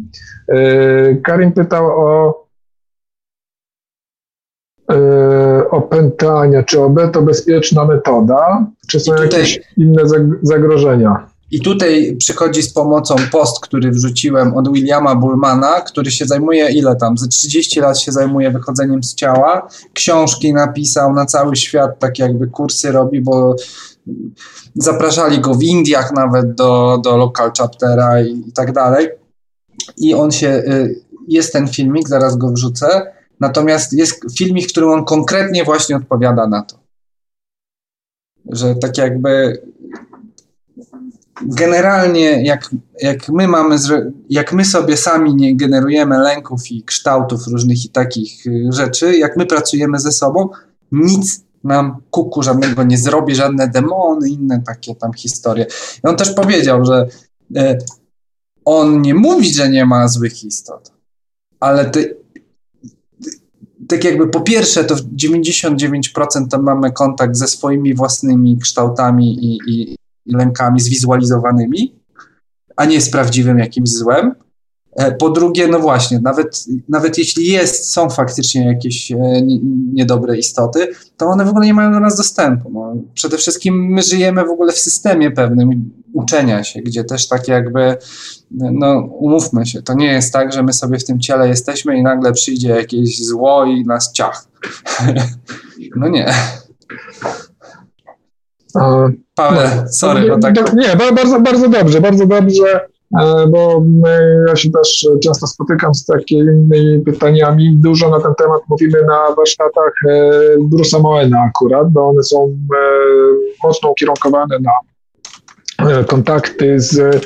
[SPEAKER 3] Karim pytał o E, opętania, czy OB to bezpieczna metoda, czy są tutaj, jakieś inne zagrożenia?
[SPEAKER 2] I tutaj przychodzi z pomocą post, który wrzuciłem od Williama Bullmana, który się zajmuje ile tam? Ze 30 lat się zajmuje wychodzeniem z ciała. Książki napisał na cały świat, tak jakby kursy robi, bo zapraszali go w Indiach nawet do, do local chaptera i, i tak dalej. I on się, y, jest ten filmik, zaraz go wrzucę Natomiast jest filmik, w którym on konkretnie właśnie odpowiada na to. Że tak jakby generalnie jak, jak my mamy, jak my sobie sami nie generujemy lęków i kształtów różnych i takich y, rzeczy, jak my pracujemy ze sobą, nic nam kuku żadnego nie zrobi, żadne demony, inne takie tam historie. I on też powiedział, że y, on nie mówi, że nie ma złych istot, ale te tak jakby po pierwsze to w 99% to mamy kontakt ze swoimi własnymi kształtami i, i, i lękami zwizualizowanymi, a nie z prawdziwym jakimś złem. E, po drugie, no właśnie, nawet, nawet jeśli jest, są faktycznie jakieś e, niedobre istoty, to one w ogóle nie mają do nas dostępu. No, przede wszystkim my żyjemy w ogóle w systemie pewnym uczenia się, gdzie też tak jakby, no umówmy się, to nie jest tak, że my sobie w tym ciele jesteśmy i nagle przyjdzie jakieś zło i nas ciach. no nie. Paweł, sorry, bo tak...
[SPEAKER 3] Nie, bardzo, bardzo dobrze, bardzo dobrze. E, bo ja się też często spotykam z takimi pytaniami. Dużo na ten temat mówimy na warsztatach e, Bruce'a Moena akurat, bo one są e, mocno ukierunkowane na kontakty z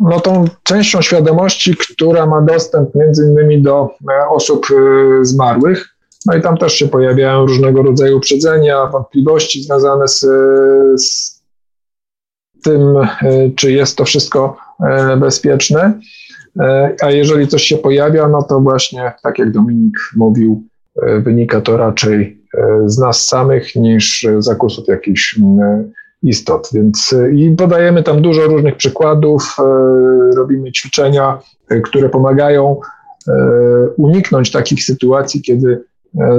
[SPEAKER 3] no, tą częścią świadomości, która ma dostęp między innymi do osób zmarłych. No i tam też się pojawiają różnego rodzaju uprzedzenia, wątpliwości związane z, z tym, e, czy jest to wszystko e, bezpieczne. E, a jeżeli coś się pojawia, no to właśnie, tak jak Dominik mówił, wynika to raczej z nas samych niż zakusów jakichś istot. Więc i podajemy tam dużo różnych przykładów, robimy ćwiczenia, które pomagają uniknąć takich sytuacji, kiedy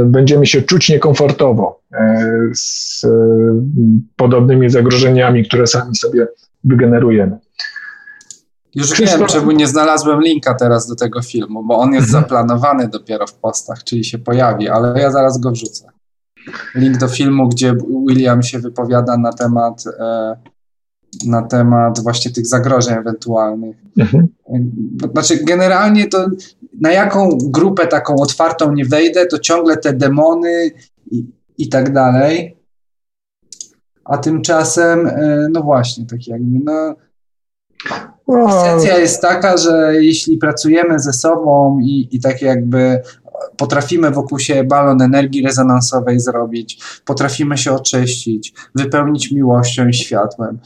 [SPEAKER 3] będziemy się czuć niekomfortowo e, z e, podobnymi zagrożeniami, które sami sobie wygenerujemy.
[SPEAKER 2] Już Krzysztof... wiem, czemu nie znalazłem linka teraz do tego filmu, bo on jest mhm. zaplanowany dopiero w postach, czyli się pojawi, ale ja zaraz go wrzucę. Link do filmu, gdzie William się wypowiada na temat na temat właśnie tych zagrożeń ewentualnych. Mhm. Znaczy, generalnie to na jaką grupę taką otwartą nie wejdę, to ciągle te demony i, i tak dalej. A tymczasem, e, no właśnie, tak jakby, no. Esencja jest taka, że jeśli pracujemy ze sobą i, i tak jakby potrafimy wokół siebie balon energii rezonansowej zrobić, potrafimy się oczyścić, wypełnić miłością i światłem,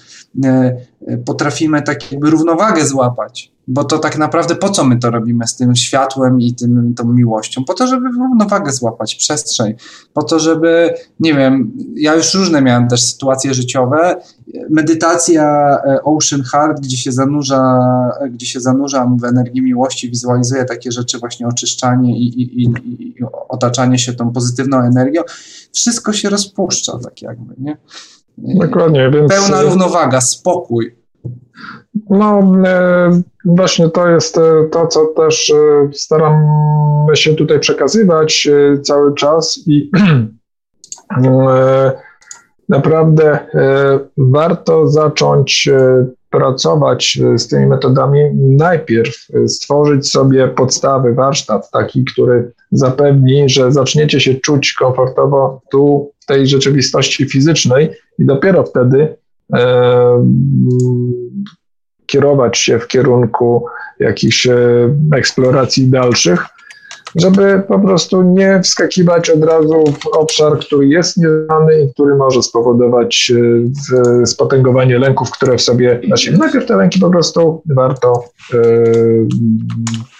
[SPEAKER 2] e, e, potrafimy tak jakby równowagę złapać bo to tak naprawdę po co my to robimy z tym światłem i tym, tą miłością? Po to, żeby równowagę złapać, przestrzeń, po to, żeby, nie wiem, ja już różne miałem też sytuacje życiowe, medytacja e, Ocean Heart, gdzie się zanurza, gdzie się zanurzam w energii miłości, wizualizuję takie rzeczy, właśnie oczyszczanie i, i, i, i otaczanie się tą pozytywną energią, wszystko się rozpuszcza tak jakby, nie?
[SPEAKER 3] Dokładnie, więc...
[SPEAKER 2] Pełna równowaga, spokój.
[SPEAKER 3] No, e, właśnie to jest e, to, co też e, staramy się tutaj przekazywać cały czas i naprawdę warto zacząć pracować z tymi metodami. Najpierw stworzyć sobie podstawy, warsztat taki, który zapewni, że zaczniecie się czuć komfortowo tu, w tej rzeczywistości fizycznej i dopiero wtedy kierować się w kierunku jakichś e, eksploracji dalszych, żeby po prostu nie wskakiwać od razu w obszar, który jest nieznany i który może spowodować e, spotęgowanie lęków, które w sobie. Najpierw te lęki po prostu warto e,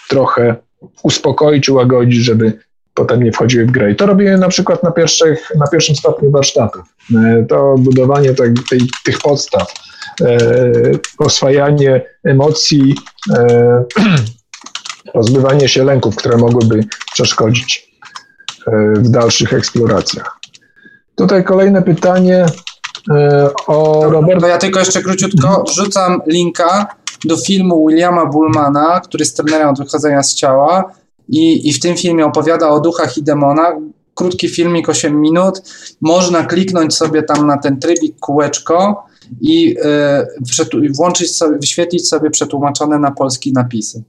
[SPEAKER 3] trochę uspokoić, ułagodzić, żeby potem nie wchodziły w grę. I to robimy na przykład na, pierwszych, na pierwszym stopniu warsztatów. To budowanie tej, tych podstaw E, oswajanie emocji, e, pozbywanie się lęków, które mogłyby przeszkodzić e, w dalszych eksploracjach. Tutaj kolejne pytanie o Roberta.
[SPEAKER 2] To ja tylko jeszcze króciutko wrzucam linka do filmu Williama Bullmana, który jest trenerem od wychodzenia z ciała i, i w tym filmie opowiada o duchach i demonach. Krótki filmik, 8 minut. Można kliknąć sobie tam na ten trybik kółeczko i y, włączyć sobie, wyświetlić sobie przetłumaczone na polski napisy.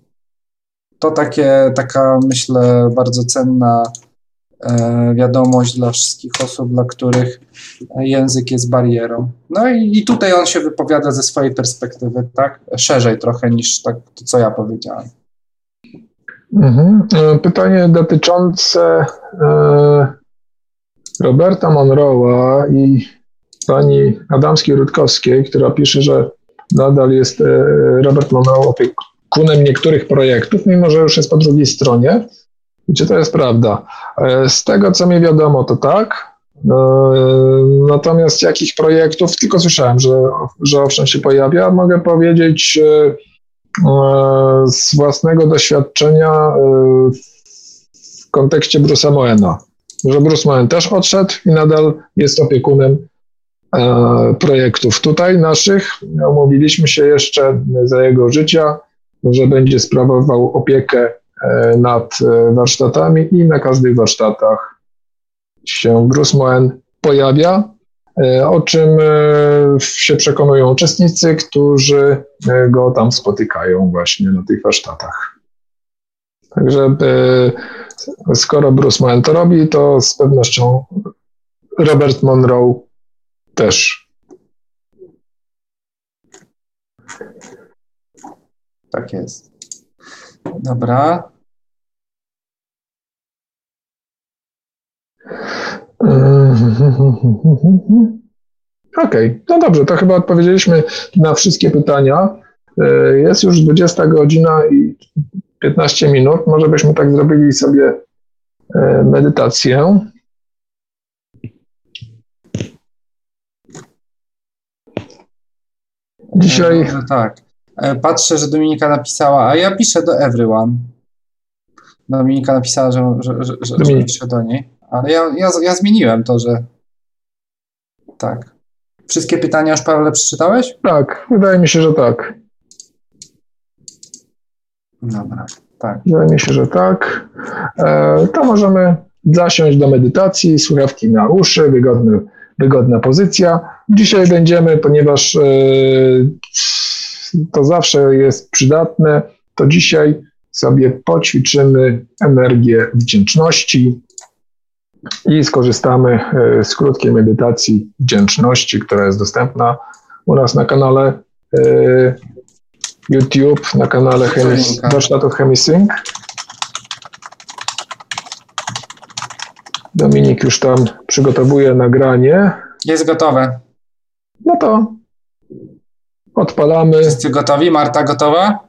[SPEAKER 2] To takie, taka, myślę, bardzo cenna e, wiadomość dla wszystkich osób, dla których język jest barierą. No i, i, tutaj on się wypowiada ze swojej perspektywy, tak? Szerzej trochę niż tak, to, co ja powiedziałem.
[SPEAKER 3] Mhm. E, pytanie dotyczące e, Roberta Monroe'a i pani Adamskiej-Rutkowskiej, która pisze, że nadal jest e, Robert Monroe opiekunem niektórych projektów, mimo że już jest po drugiej stronie. I czy to jest prawda? Z tego, co mi wiadomo, to tak. Natomiast jakich projektów, tylko słyszałem, że, że owszem się pojawia. Mogę powiedzieć z własnego doświadczenia w kontekście Bruce'a Moena, że Bruce Moen też odszedł i nadal jest opiekunem E, projektów tutaj naszych. Umówiliśmy się jeszcze za jego życia, że będzie sprawował opiekę e, nad e, warsztatami i na każdych warsztatach się Bruce Moen pojawia, o czym się przekonują uczestnicy, którzy go tam spotykają właśnie na tych warsztatach. Także skoro Bruce Moen to robi, to z pewnością Robert Monroe też.
[SPEAKER 2] Tak jest. Dobra.
[SPEAKER 3] Okej, okay. no dobrze, to chyba odpowiedzieliśmy na wszystkie pytania. E, jest już 20 godzina i 15 minut. Może byśmy tak zrobili sobie e, medytację. Dzisiaj.
[SPEAKER 2] No, tak. Patrzę, że Dominika napisała, a ja piszę do everyone. Dominika napisała, że, że, że, że, że piszę do niej. Ale ja, ja, ja zmieniłem to, że. Tak. Wszystkie pytania już Paweł przeczytałeś?
[SPEAKER 3] Tak, wydaje mi się, że tak.
[SPEAKER 2] Dobra, tak.
[SPEAKER 3] Wydaje mi się, że tak. E, to możemy zasiąść do medytacji, słuchawki na uszy, wygodny wygodna pozycja. Dzisiaj będziemy, ponieważ e, to zawsze jest przydatne, to dzisiaj sobie poćwiczymy energię wdzięczności i skorzystamy e, z krótkiej medytacji wdzięczności, która jest dostępna u nas na kanale e, YouTube, na kanale warsztatów Chemisync. Dominik już tam przygotowuje nagranie.
[SPEAKER 2] Jest gotowe.
[SPEAKER 3] No to odpalamy.
[SPEAKER 2] Wszyscy gotowi? Marta gotowa?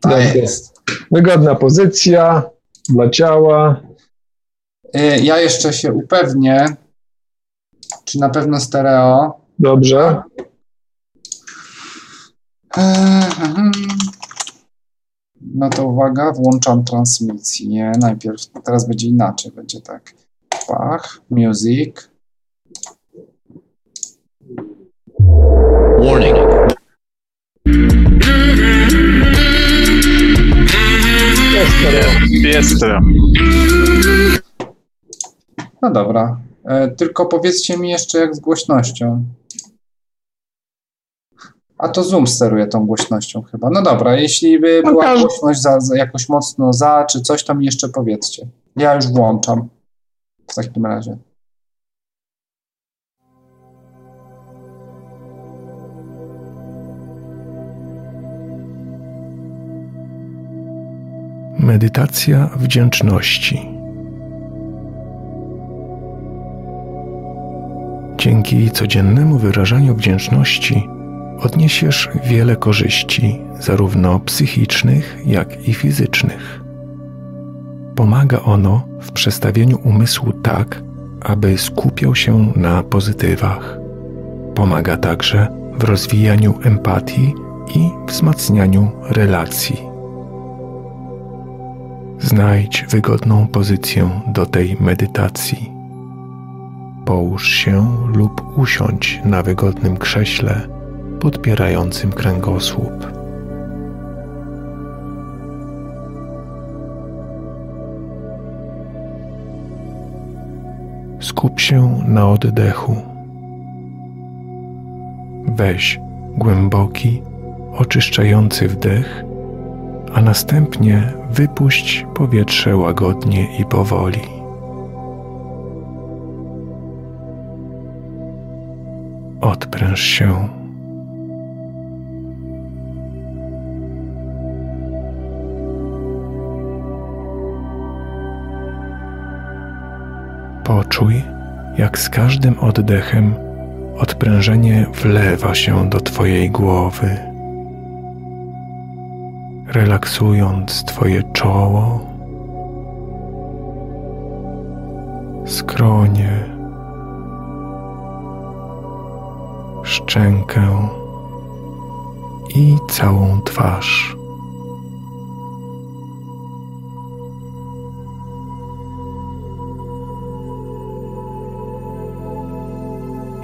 [SPEAKER 2] Tak jest.
[SPEAKER 3] Wygodna pozycja dla ciała.
[SPEAKER 2] Y, Ja jeszcze się upewnię, czy na pewno stereo.
[SPEAKER 3] Dobrze.
[SPEAKER 2] Ehm, No to uwaga, włączam transmisję. Najpierw, teraz będzie inaczej, będzie tak. Pach, music.
[SPEAKER 6] Warning.
[SPEAKER 3] Jest stereo.
[SPEAKER 5] Jest to.
[SPEAKER 2] No dobra. E, tylko powiedzcie mi jeszcze jak z głośnością. A to Zoom steruje tą głośnością chyba. No dobra, jeśli by
[SPEAKER 3] No
[SPEAKER 2] była
[SPEAKER 3] tak.
[SPEAKER 2] głośność za, za, jakoś mocno za, czy coś, to mi jeszcze powiedzcie. Ja już włączam. W takim razie.
[SPEAKER 7] Medytacja wdzięczności. Dzięki codziennemu wyrażaniu wdzięczności odniesiesz wiele korzyści, zarówno psychicznych, jak i fizycznych. Pomaga ono w przestawieniu umysłu tak, aby skupiał się na pozytywach. Pomaga także w rozwijaniu empatii i wzmacnianiu relacji. Znajdź wygodną pozycję do tej medytacji. Połóż się lub usiądź na wygodnym krześle podpierającym kręgosłup. Skup się na oddechu. Weź głęboki, oczyszczający wdech a następnie wypuść powietrze łagodnie i powoli. Odpręż się. Poczuj, jak z każdym oddechem odprężenie wlewa się do Twojej głowy relaksując Twoje czoło, skronie, szczękę i całą twarz.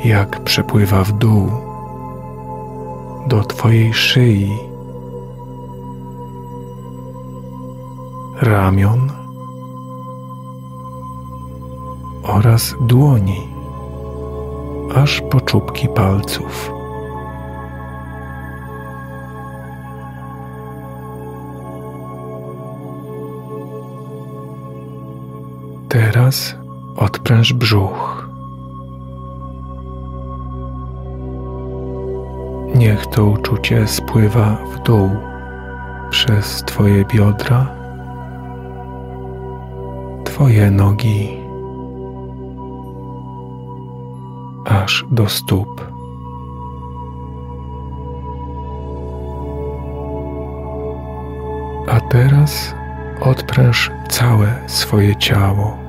[SPEAKER 7] Jak przepływa w dół do Twojej szyi. ramion oraz dłoni, aż po czubki palców. Teraz odpręż brzuch. Niech to uczucie spływa w dół przez Twoje biodra Twoje nogi aż do stóp. A teraz odpręż całe swoje ciało.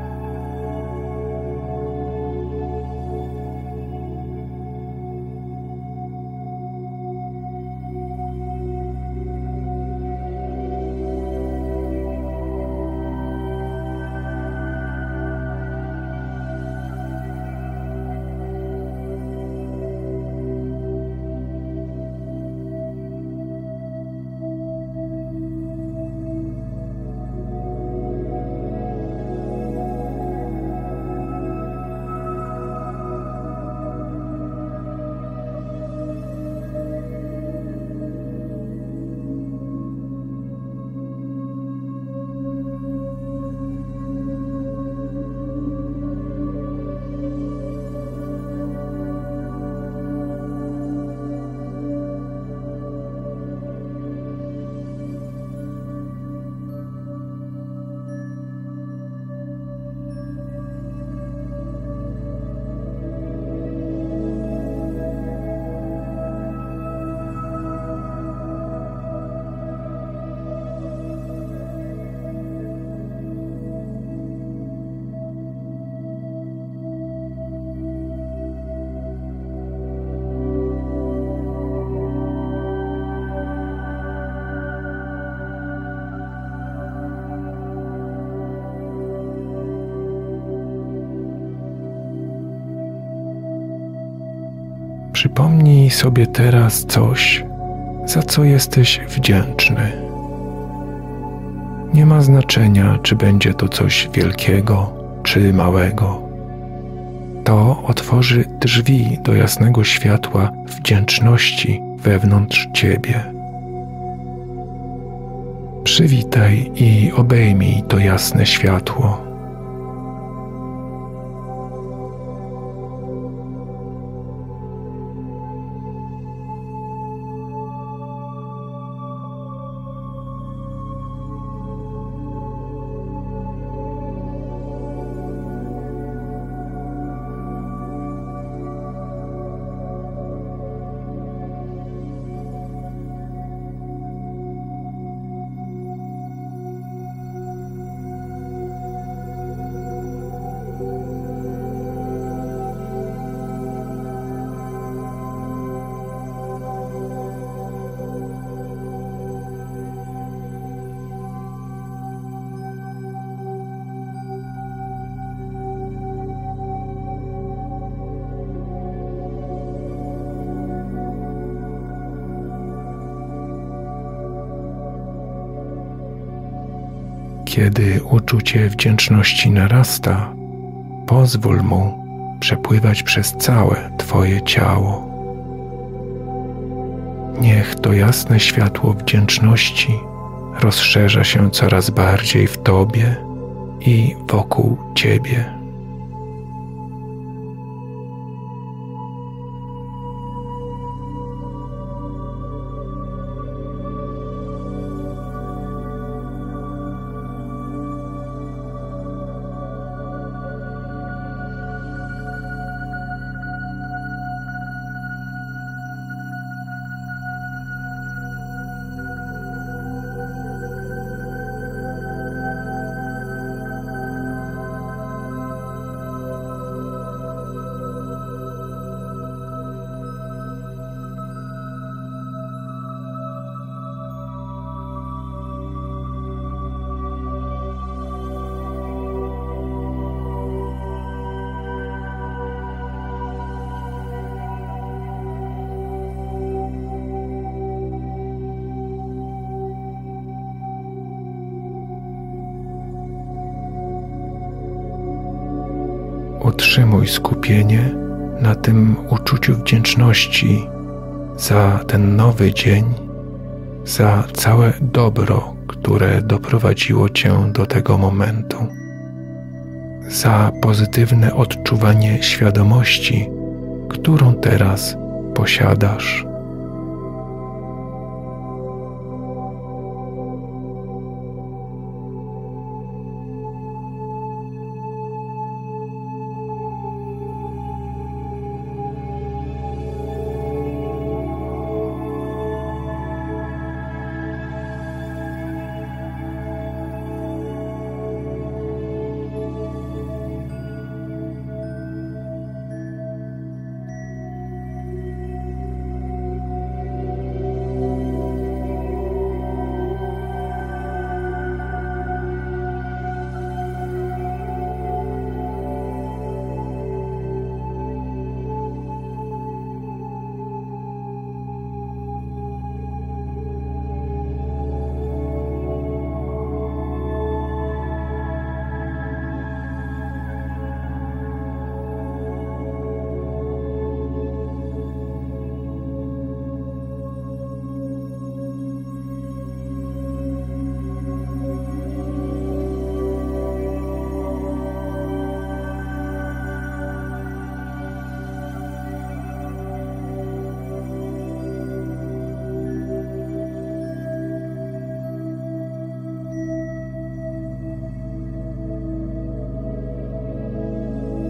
[SPEAKER 7] Sobie teraz coś, za co jesteś wdzięczny. Nie ma znaczenia, czy będzie to coś wielkiego czy małego. To otworzy drzwi do jasnego światła wdzięczności wewnątrz ciebie. Przywitaj i obejmij to jasne światło. Kiedy uczucie wdzięczności narasta, pozwól mu przepływać przez całe Twoje ciało. Niech to jasne światło wdzięczności rozszerza się coraz bardziej w Tobie i wokół Ciebie. Skupienie na tym uczuciu wdzięczności za ten nowy dzień, za całe dobro, które doprowadziło Cię do tego momentu, za pozytywne odczuwanie świadomości, którą teraz posiadasz.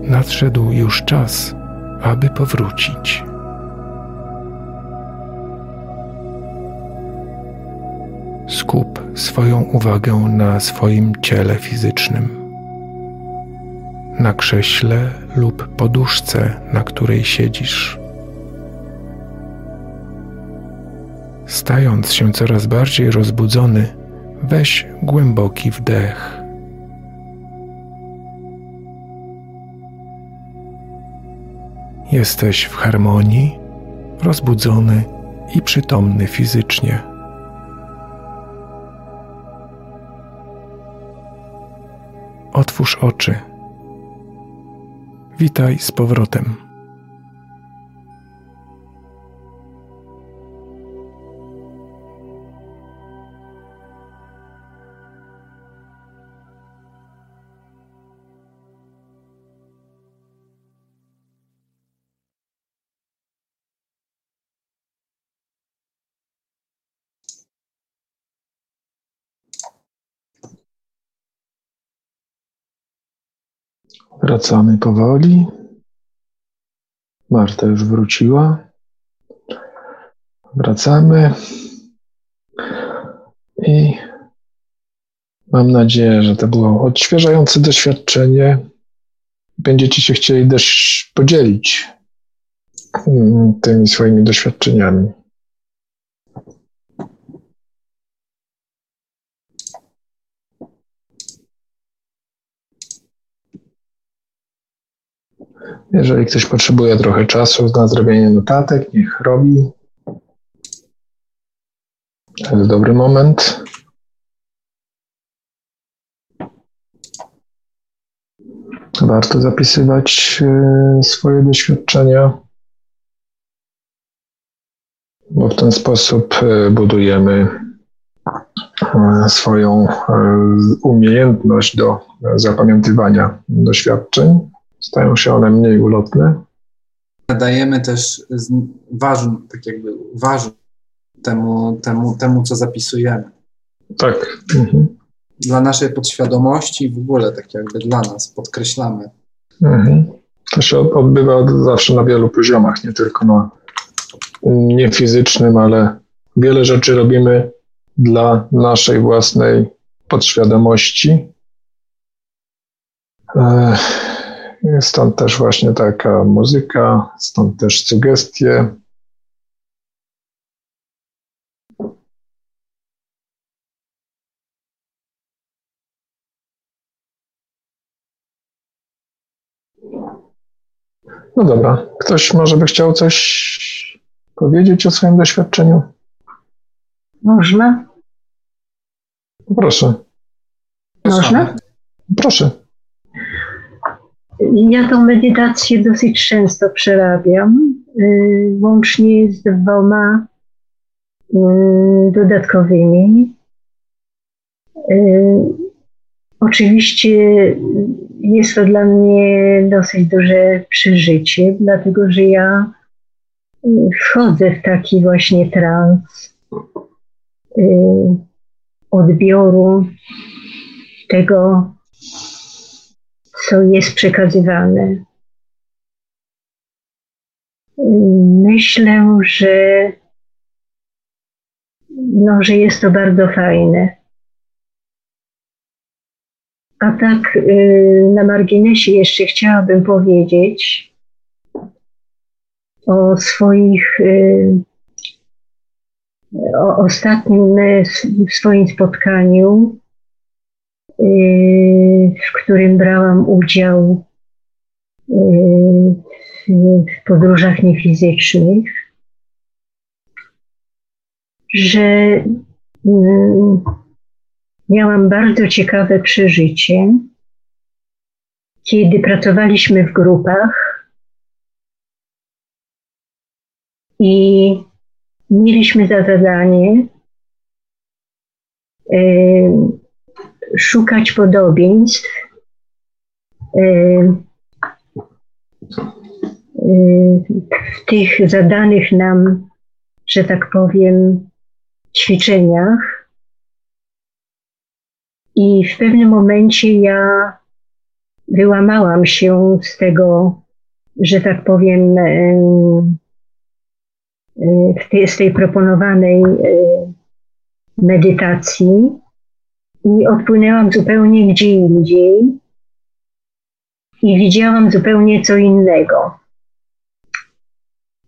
[SPEAKER 7] Nadszedł już czas, aby powrócić. Skup swoją uwagę na swoim ciele fizycznym, na krześle lub poduszce, na której siedzisz. Stając się coraz bardziej rozbudzony, weź głęboki wdech. Jesteś w harmonii rozbudzony i przytomny fizycznie. Otwórz oczy. Witaj z powrotem.
[SPEAKER 3] Wracamy powoli. Marta już wróciła. Wracamy. I mam nadzieję, że to było odświeżające doświadczenie. Będziecie się chcieli też podzielić mm, tymi swoimi doświadczeniami. Jeżeli ktoś potrzebuje trochę czasu na zrobienie notatek, niech robi. To jest dobry moment. Warto zapisywać e, swoje doświadczenia, bo w ten sposób e, budujemy e, swoją umiejętność do zapamiętywania doświadczeń. Stają się one mniej ulotne.
[SPEAKER 2] Dajemy też ważny, tak jakby ważny temu, temu, temu, co zapisujemy.
[SPEAKER 3] Tak. Mhm.
[SPEAKER 2] Dla naszej podświadomości w ogóle, tak jakby dla nas, podkreślamy.
[SPEAKER 3] Mhm. To się odbywa zawsze na wielu poziomach, nie tylko na niefizycznym, ale wiele rzeczy robimy dla naszej własnej podświadomości. Stąd też właśnie taka muzyka, stąd też sugestie. No dobra, ktoś może by chciał coś powiedzieć o swoim doświadczeniu?
[SPEAKER 6] Można?
[SPEAKER 3] Proszę.
[SPEAKER 6] Można?
[SPEAKER 3] Proszę.
[SPEAKER 6] Ja tą medytację dosyć często przerabiam, y, łącznie z dwoma y, dodatkowymi. Y, oczywiście jest to dla mnie dosyć duże przeżycie, dlatego że ja wchodzę w taki właśnie trans odbioru tego, co jest przekazywane. Myślę, że, no, że jest to bardzo fajne. A tak y, na marginesie jeszcze chciałabym powiedzieć o swoich, y, o ostatnim w swoim spotkaniu Y, w którym brałam udział y, w podróżach niefizycznych, że y, miałam bardzo ciekawe przeżycie, kiedy pracowaliśmy w grupach i mieliśmy za zadanie szukać podobieństw w tych zadanych nam, że tak powiem, ćwiczeniach. I w pewnym momencie ja wyłamałam się z tego, że tak powiem, z tej proponowanej medytacji i odpłynęłam zupełnie gdzie indziej i widziałam zupełnie co innego.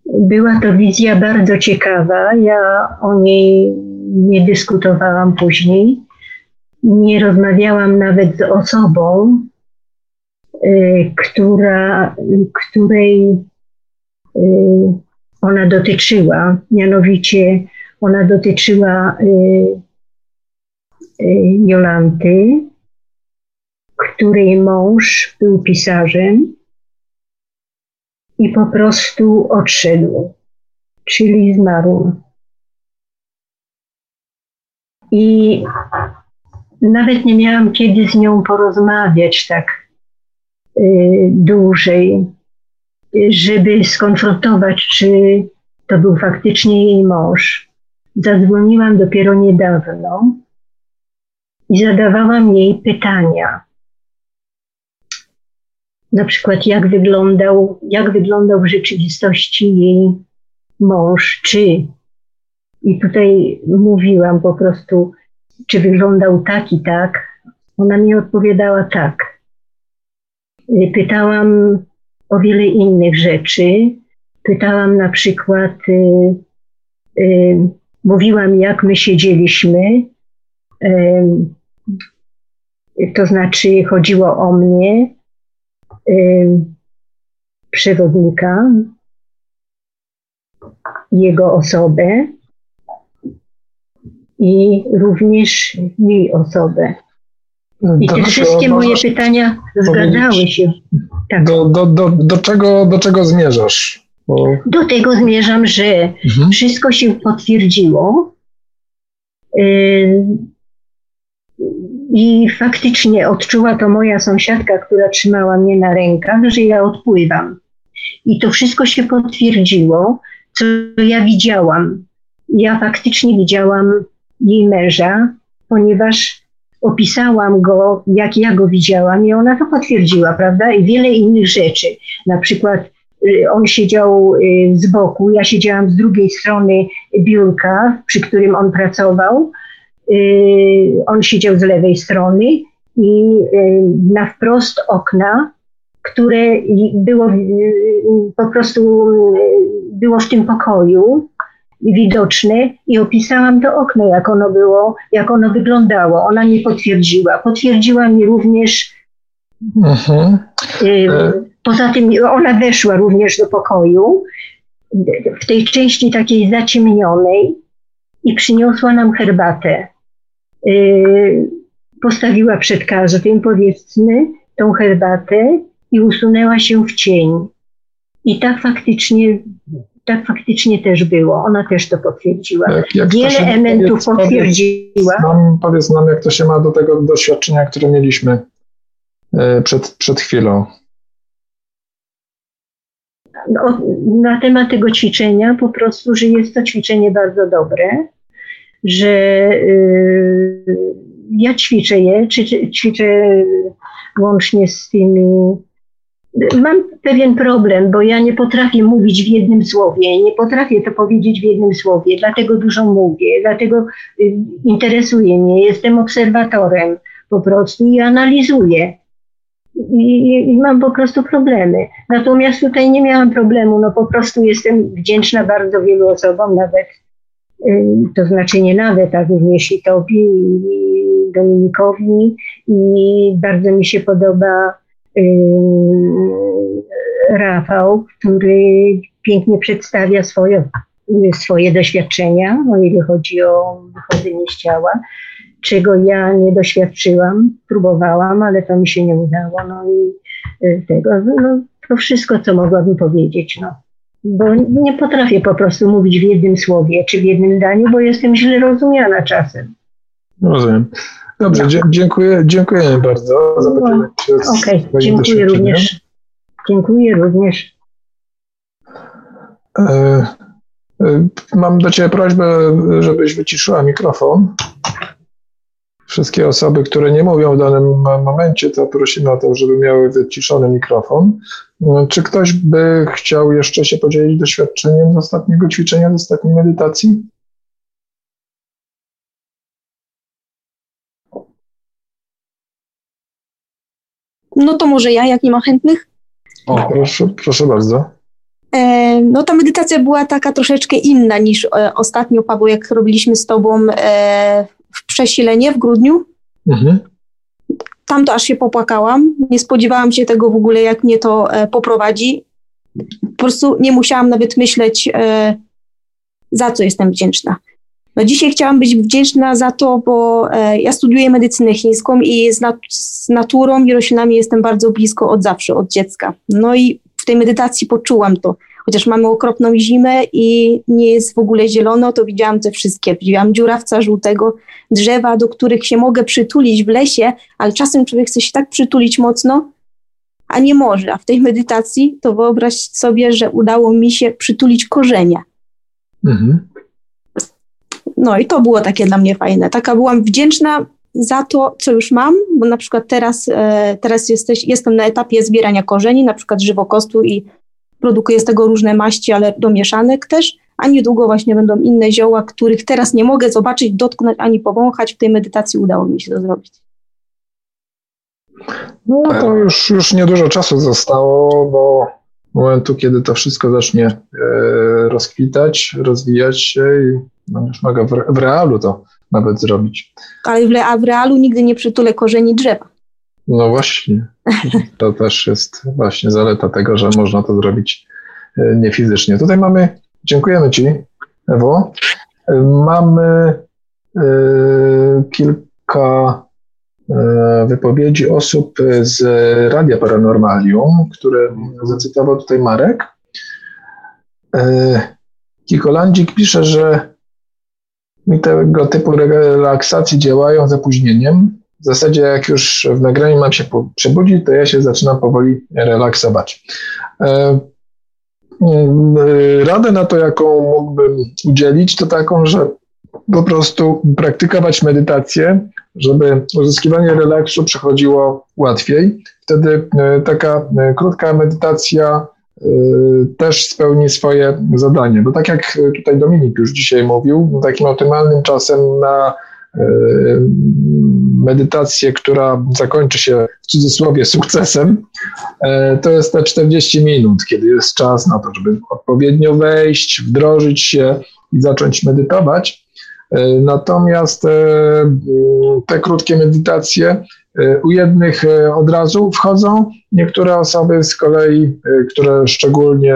[SPEAKER 6] Była to wizja bardzo ciekawa. Ja o niej nie dyskutowałam później. Nie rozmawiałam nawet z osobą, y, która, której y, ona dotyczyła, mianowicie ona dotyczyła y, Jolanty, której mąż był pisarzem i po prostu odszedł, czyli zmarł. I nawet nie miałam kiedy z nią porozmawiać tak y, dłużej, żeby skonfrontować, czy to był faktycznie jej mąż. Zadzwoniłam dopiero niedawno i zadawałam jej pytania. Na przykład, jak wyglądał, jak wyglądał w rzeczywistości jej mąż, czy. I tutaj mówiłam po prostu, czy wyglądał tak i tak. Ona mi odpowiadała tak. Pytałam o wiele innych rzeczy. Pytałam na przykład, y, y, mówiłam, jak my siedzieliśmy. Y, to znaczy, chodziło o mnie, y, przewodnika, jego osobę i również jej osobę. I te wszystkie moje pytania zgadzały się.
[SPEAKER 3] Tak. Do, do, do, do, czego, do czego zmierzasz?
[SPEAKER 6] Bo... Do tego zmierzam, że mhm. wszystko się potwierdziło. Y, I faktycznie odczuła to moja sąsiadka, która trzymała mnie na rękach, że ja odpływam. I to wszystko się potwierdziło, co ja widziałam. Ja faktycznie widziałam jej męża, ponieważ opisałam go, jak ja go widziałam i ona to potwierdziła, prawda? I wiele innych rzeczy. Na przykład y, on siedział y, z boku, ja siedziałam z drugiej strony biurka, przy którym on pracował. Y, on siedział z lewej strony i na wprost okna, które było po prostu było w tym pokoju, widoczne i opisałam to okno, jak ono było, jak ono wyglądało. Ona nie potwierdziła. Potwierdziła mi również. Mhm. Y, poza tym ona weszła również do pokoju w tej części takiej zaciemnionej i przyniosła nam herbatę. Y, postawiła przed każdym, powiedzmy, tą herbatę i usunęła się w cień. I tak faktycznie tak faktycznie też było. Ona też to potwierdziła. Jak, jak Wiele się, elementów powiedz, potwierdziła.
[SPEAKER 3] Powiedz nam, powiedz nam, jak to się ma do tego doświadczenia, które mieliśmy e, przed, przed chwilą.
[SPEAKER 6] No, na temat tego ćwiczenia po prostu, że jest to ćwiczenie bardzo dobre, że y, ja ćwiczę je, czy, ćwiczę łącznie z tymi Mam pewien problem, bo ja nie potrafię mówić w jednym słowie, nie potrafię to powiedzieć w jednym słowie, dlatego dużo mówię, dlatego y, interesuje mnie, jestem obserwatorem po prostu i analizuję. I, I, mam po prostu problemy. Natomiast tutaj nie miałam problemu, no po prostu jestem wdzięczna bardzo wielu osobom, nawet, to znaczy nie nawet, a również i Tobie, i Dominikowi, i bardzo mi się podoba Yy, Rafał, który pięknie przedstawia swoje, swoje doświadczenia, o ile chodzi o wychodzenie z ciała, czego ja nie doświadczyłam, próbowałam, ale to mi się nie udało. No i yy, tego, no, to wszystko, co mogłabym powiedzieć. No. Bo nie potrafię po prostu mówić w jednym słowie czy w jednym zdaniu, bo jestem źle rozumiana czasem.
[SPEAKER 3] Rozumiem. Dobrze, no. dziękuję, dziękuję bardzo za
[SPEAKER 6] no, Okej, okay, dziękuję również. Dziękuję również.
[SPEAKER 3] E, e, mam do Ciebie prośbę, żebyś wyciszyła mikrofon. Wszystkie osoby, które nie mówią w danym momencie, to prosimy o to, żeby miały wyciszony mikrofon. E, czy ktoś by chciał jeszcze się podzielić doświadczeniem z ostatniego ćwiczenia, z ostatniej medytacji?
[SPEAKER 4] No to może ja, jak nie ma chętnych?
[SPEAKER 3] O, proszę, proszę bardzo.
[SPEAKER 4] E, no ta medytacja była taka troszeczkę inna niż e, ostatnio, Paweł, jak robiliśmy z tobą e, w przesilenie w grudniu. Mhm. Tam to aż się popłakałam. Nie spodziewałam się tego w ogóle, jak mnie to e, poprowadzi. po prostu nie musiałam nawet myśleć, e, za co jestem wdzięczna. No dzisiaj chciałam być wdzięczna za to, bo e, ja studiuję medycynę chińską i z, nat z naturą i roślinami jestem bardzo blisko od zawsze, od dziecka. No i w tej medytacji poczułam to. Chociaż mamy okropną zimę i nie jest w ogóle zielono, to widziałam te wszystkie. Widziałam dziurawca żółtego, drzewa, do których się mogę przytulić w lesie, ale czasem człowiek chce się tak przytulić mocno, a nie może. A w tej medytacji to wyobraź sobie, że udało mi się przytulić korzenia. Mhm. No i to było takie dla mnie fajne. Taka byłam wdzięczna za to, co już mam, bo na przykład teraz, e, teraz jesteś, jestem na etapie zbierania korzeni, na przykład żywokostu i produkuję z tego różne maści, ale do mieszanek też, a niedługo właśnie będą inne zioła, których teraz nie mogę zobaczyć, dotknąć ani powąchać. W tej medytacji udało mi się to zrobić.
[SPEAKER 3] No to już, już niedużo czasu zostało, bo momentu, kiedy to wszystko zacznie e, rozkwitać, rozwijać się i no już mogę w, realu to nawet zrobić.
[SPEAKER 4] Ale w realu nigdy nie przytulę korzeni drzewa.
[SPEAKER 3] No właśnie. To też jest właśnie zaleta tego, że można to zrobić e, niefizycznie. Tutaj mamy, dziękujemy Ci, Ewo. Mamy y, kilka y, wypowiedzi osób z Radia Paranormalium, które zacytował tutaj Marek. Y, Kikolandzik pisze, że mi tego typu relaksacje działają z opóźnieniem. W zasadzie jak już w nagraniu mam się przebudzić, to ja się zaczynam powoli relaksować. E, mm, radę na to, jaką mógłbym udzielić, to taką, że po prostu praktykować medytację, żeby uzyskiwanie relaksu przechodziło łatwiej. Wtedy e, taka e, krótka medytacja też spełni swoje zadanie. Bo tak jak tutaj Dominik już dzisiaj mówił, takim optymalnym czasem na medytację, która zakończy się w cudzysłowie sukcesem, e, to jest te 40 minut, kiedy jest czas na to, żeby odpowiednio wejść, wdrożyć się i zacząć medytować. E, natomiast te krótkie medytacje u jednych od razu wchodzą, niektóre osoby z kolei, które szczególnie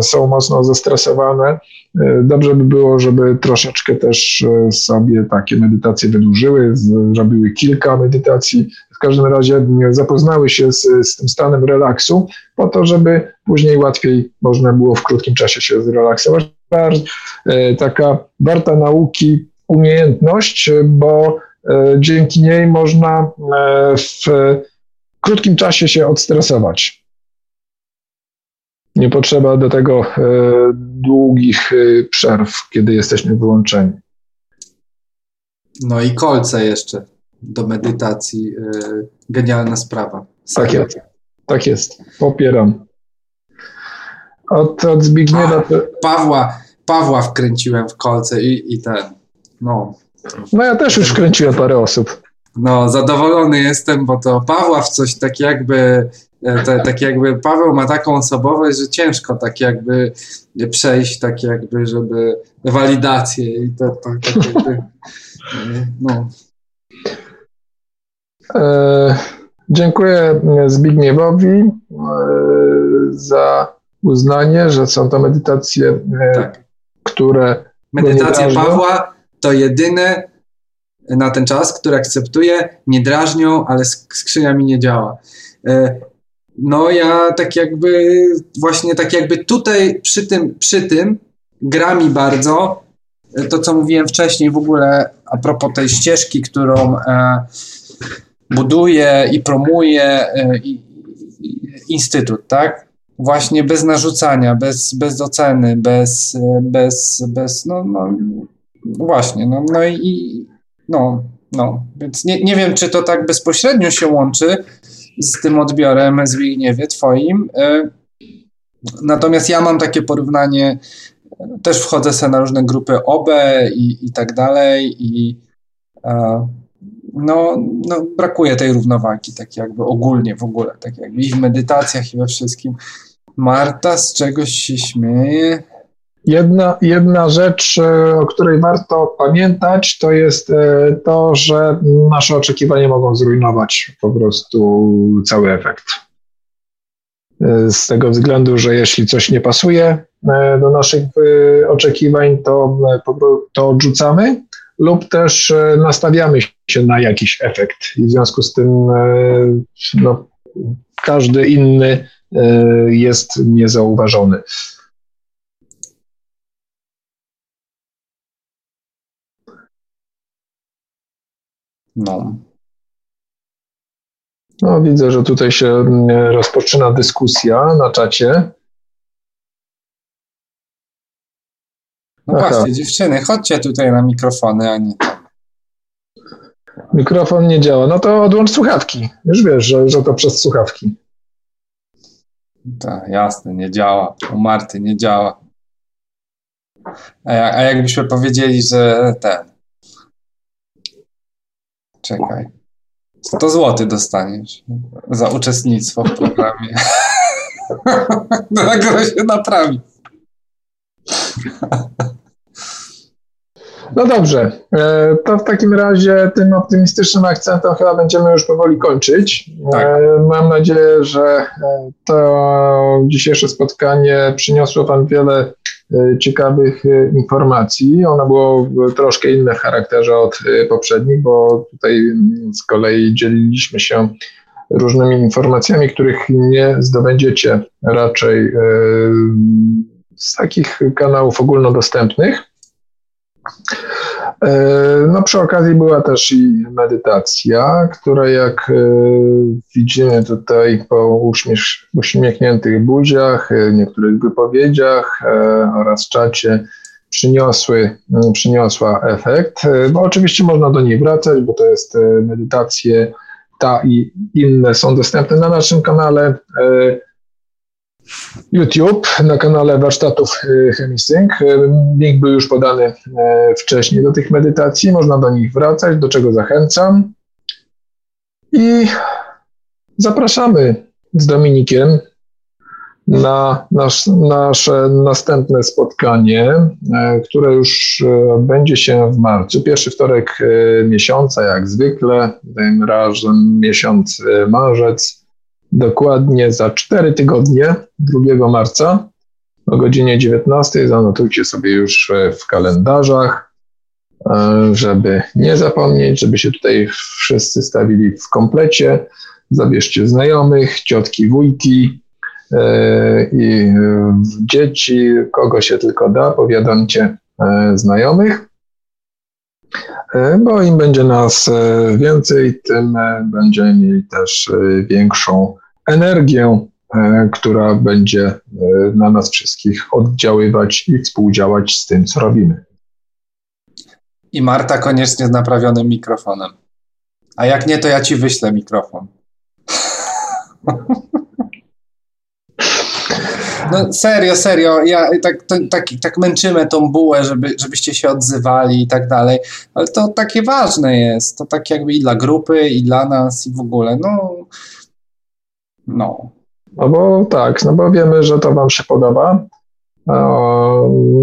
[SPEAKER 3] są mocno zestresowane, E, dobrze by było, żeby troszeczkę też e, sobie takie medytacje wydłużyły, zrobiły kilka medytacji, w każdym razie zapoznały się z, z tym stanem relaksu, po to, żeby później łatwiej można było w krótkim czasie się zrelaksować. E, taka warta nauki umiejętność, bo dzięki niej można w krótkim czasie się odstresować. Nie potrzeba do tego e, długich e, przerw, kiedy jesteśmy wyłączeni.
[SPEAKER 2] No i kolce jeszcze do medytacji. E, genialna sprawa.
[SPEAKER 3] Tak jest. Tak jest. Popieram. Od, od Zbigniewa... A,
[SPEAKER 2] Pawła, Pawła wkręciłem w kolce i, i ten. No.
[SPEAKER 3] No ja też już wkręciłem parę osób.
[SPEAKER 2] No, zadowolony jestem, bo to Pawła w coś tak jakby E, tak jakby Paweł ma taką osobowość, że ciężko tak jakby przejść, tak jakby, żeby walidację i to, to tak jakby, no.
[SPEAKER 3] E, dziękuję Zbigniewowi e, za uznanie, że są to medytacje, e, tak. które.
[SPEAKER 2] Medytacja Pawła to jedyne na ten czas, które akceptuję, nie drażnią, ale skrzynia mi nie działa. E, no ja tak jakby, właśnie tak jakby tutaj przy tym, przy tym gra mi bardzo e, to, co mówiłem wcześniej w ogóle a propos tej ścieżki, którą e, buduje i promuje instytut, tak? Właśnie bez narzucania, bez, bez oceny, bez, bez, bez no, no właśnie, no, no i no, no, więc nie, nie wiem, czy to tak bezpośrednio się łączy, z tym odbiorem, Zbigniewie, twoim. E, natomiast ja mam takie porównanie, też wchodzę sobie na różne grupy OB i, i tak dalej i e, no, no, brakuje tej równowagi, tak jakby ogólnie w ogóle, tak jakby i w medytacjach i we wszystkim. Marta z czegoś się śmieje.
[SPEAKER 3] Jedna, jedna rzecz, e, o której warto pamiętać, to jest e, to, że nasze oczekiwania mogą zrujnować po prostu cały efekt. z tego względu, że jeśli coś nie pasuje do naszych oczekiwań, to, to odrzucamy lub też nastawiamy się na jakiś efekt. I w związku z tym no, każdy inny jest niezauważony.
[SPEAKER 2] No.
[SPEAKER 3] No, widzę, że tutaj się mm, rozpoczyna dyskusja na czacie.
[SPEAKER 2] No Aha. właśnie, dziewczyny, chodźcie tutaj na mikrofony, a nie tam.
[SPEAKER 3] Mikrofon nie działa. No to odłącz słuchawki. Już wiesz, że, że to przez słuchawki.
[SPEAKER 2] Tak, jasne, nie działa. U Marty nie działa. A, a jakbyśmy powiedzieli, że ten. Czekaj. 100 zł dostaniesz za uczestnictwo w programie. Dlatego się naprawi.
[SPEAKER 3] No dobrze, e, to w takim razie tym optymistycznym akcentem chyba będziemy już powoli kończyć. Tak. E, mam nadzieję, że e, to dzisiejsze spotkanie przyniosło Wam wiele ciekawych informacji. Ono było troszkę inne w charakterze od poprzednich, bo tutaj z kolei dzieliliśmy się różnymi informacjami, których nie zdobędziecie raczej z takich kanałów ogólnodostępnych. E, no przy okazji była też i medytacja, która jak e, widzimy tutaj po uśmiech, uśmiechniętych buziach, e, niektórych wypowiedziach oraz czacie przyniosły, przyniosła efekt. Bo oczywiście można do niej wracać, bo to jest medytacje ta i inne są dostępne na naszym kanale. YouTube na kanale warsztatów y, Chemisync. Y, link był już podany y, wcześniej do tych medytacji. Można do nich wracać, do czego zachęcam. I zapraszamy z Dominikiem na nasz, nasze następne spotkanie, które już będzie się w marcu. Pierwszy wtorek miesiąca, jak zwykle, tym razem miesiąc marzec dokładnie za 4 tygodnie, 2 marca o godzinie 19. Zanotujcie sobie już e, w kalendarzach, e, żeby nie zapomnieć, żeby się tutaj wszyscy stawili w komplecie. Zabierzcie znajomych, ciotki, wujki e, i dzieci, kogo się tylko da, powiadomcie znajomych. Bo im będzie nas więcej, tym będziemy mieli też większą energię, e, która będzie e, na nas wszystkich oddziaływać i współdziałać z tym, co robimy.
[SPEAKER 2] I Marta koniecznie z naprawionym mikrofonem. A jak nie, to ja ci wyślę mikrofon. No serio, serio, ja tak, to, tak, tak męczymy tą bułę, żeby, żebyście się odzywali i tak dalej, ale to takie ważne jest, to tak jakby i dla grupy, i dla nas, i w ogóle, no no.
[SPEAKER 3] No bo tak, no bo wiemy, że to Wam się podoba.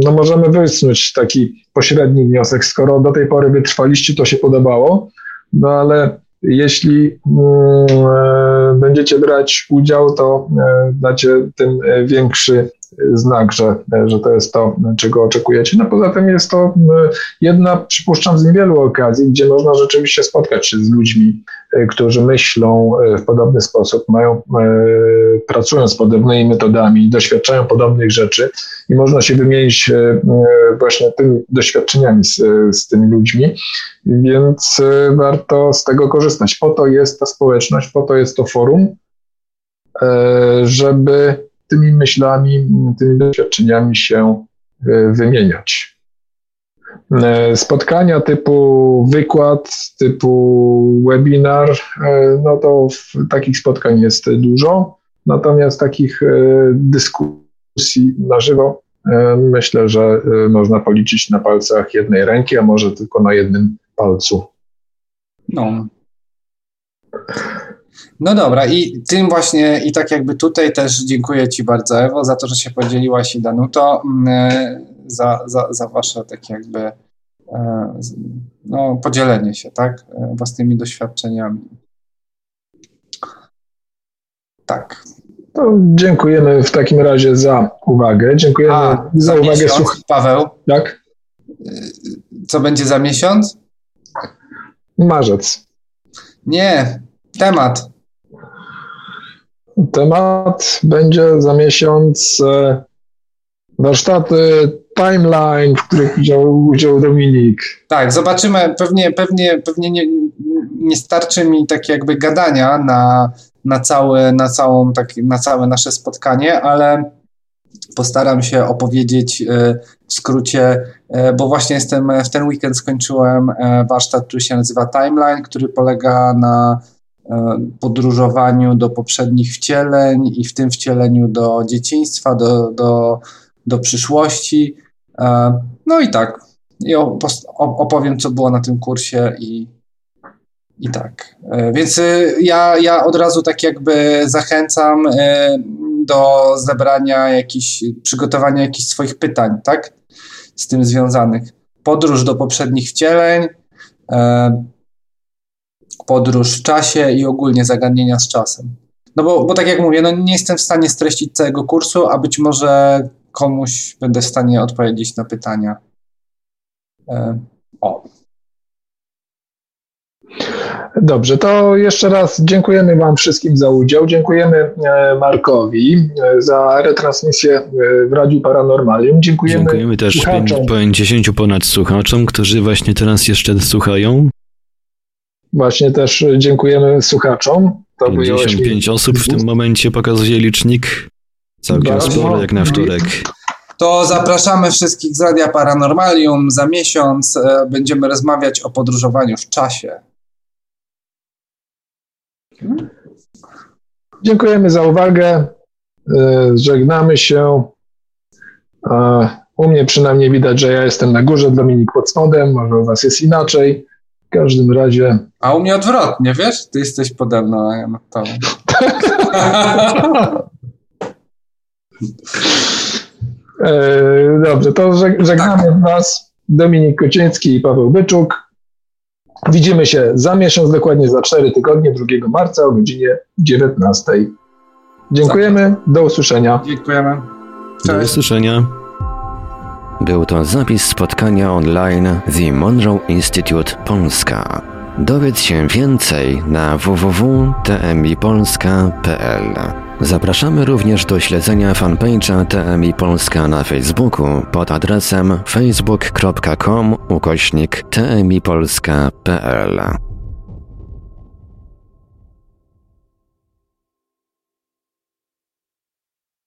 [SPEAKER 3] No możemy wysnuć taki pośredni wniosek, skoro do tej pory wytrwaliście, to się podobało, no ale jeśli mm, e, będziecie brać udział, to e, dacie tym większy znak, że, że to jest to, czego oczekujecie. No poza tym jest to jedna, przypuszczam, z niewielu okazji, gdzie można rzeczywiście spotkać się z ludźmi, e, którzy myślą e, w podobny sposób, mają, e, pracują z podobnymi metodami, doświadczają podobnych rzeczy i można się wymienić właśnie tymi doświadczeniami z, z tymi ludźmi, więc warto z tego korzystać. Po to jest ta społeczność, po to jest to forum, żeby tymi myślami, tymi doświadczeniami się e, wymieniać. E, spotkania typu wykład, typu webinar, e, no to takich spotkań jest dużo, natomiast takich dyskusji na żywo myślę, że można policzyć na palcach jednej ręki, a może tylko na jednym palcu.
[SPEAKER 2] No. No dobra, i tym właśnie, i tak jakby tutaj też dziękuję Ci bardzo, Ewo, za to, że się podzieliłaś i Danuto, mm, za, za, za Wasze takie jakby e, no, podzielenie się, tak, e, własnymi doświadczeniami. Tak.
[SPEAKER 3] To dziękujemy w takim razie za uwagę. Dziękujemy
[SPEAKER 2] A,
[SPEAKER 3] za,
[SPEAKER 2] za
[SPEAKER 3] uwagę.
[SPEAKER 2] miesiąc, Paweł,
[SPEAKER 3] jak?
[SPEAKER 2] co będzie za miesiąc?
[SPEAKER 3] Marzec.
[SPEAKER 2] Nie, temat.
[SPEAKER 3] Temat będzie za miesiąc e, warsztaty timeline, w których wziął udział Dominik.
[SPEAKER 2] Tak, zobaczymy. Pewnie, pewnie, pewnie nie, nie starczy mi tak jakby gadania na, na, całe, na, całą, tak, na całe nasze spotkanie, ale postaram się opowiedzieć e, w skrócie, e, bo właśnie jestem w ten weekend skończyłem warsztat, który się nazywa Timeline, który polega na podróżowaniu do poprzednich wcieleń i w tym wcieleniu do dzieciństwa, do, do, do przyszłości. E, No i tak, i opowiem, co było na tym kursie i, i tak. E, Więc ja, ja od razu tak jakby zachęcam do zebrania jakichś, przygotowania jakichś swoich pytań, tak? Z tym związanych. Podróż do poprzednich wcieleń, e, podróż w czasie i ogólnie zagadnienia z czasem. No bo, bo tak jak mówię, no nie jestem w stanie streścić całego kursu, a być może komuś będę w stanie odpowiedzieć na pytania. E, O,
[SPEAKER 3] Dobrze, to jeszcze raz dziękujemy Wam wszystkim za udział. Dziękujemy e, Markowi e, za retransmisję e, w Radiu Paranormalium. Dziękujemy,
[SPEAKER 1] Dziękujemy też
[SPEAKER 3] słuchaczom.
[SPEAKER 1] 50 ponad słuchaczom, którzy właśnie teraz jeszcze słuchają.
[SPEAKER 3] Właśnie też dziękujemy słuchaczom. To wyjąłeś mi-
[SPEAKER 1] 55 osób w tym momencie pokazuje licznik. Całkiem
[SPEAKER 3] Bardzo.
[SPEAKER 1] sporo jak na wtorek.
[SPEAKER 2] To zapraszamy wszystkich z Radia Paranormalium. Za miesiąc e, będziemy rozmawiać o podróżowaniu w czasie.
[SPEAKER 3] Dziękujemy za uwagę. E, Żegnamy się. U mnie przynajmniej widać, że ja jestem na górze, Dominik pod spodem. Może u Was jest inaczej. W każdym razie
[SPEAKER 2] A u mnie odwrotnie, wiesz? Ty jesteś pode mną, a ja nad tobą.
[SPEAKER 3] E, Dobrze, to żeg- żegnamy Was, Dominik Kociński i Paweł Byczuk. Widzimy się za miesiąc, dokładnie za 4 tygodnie, 2 marca o godzinie 19. Dziękujemy, do usłyszenia.
[SPEAKER 2] Dziękujemy.
[SPEAKER 1] Do
[SPEAKER 2] Cześć.
[SPEAKER 1] usłyszenia. Był to zapis spotkania online The Monroe Institute Polska. Dowiedz się więcej na www.tmipolska.pl. Zapraszamy również do śledzenia fanpage'a TMI Polska na Facebooku pod adresem facebook.com ukośnik tmipolska.pl.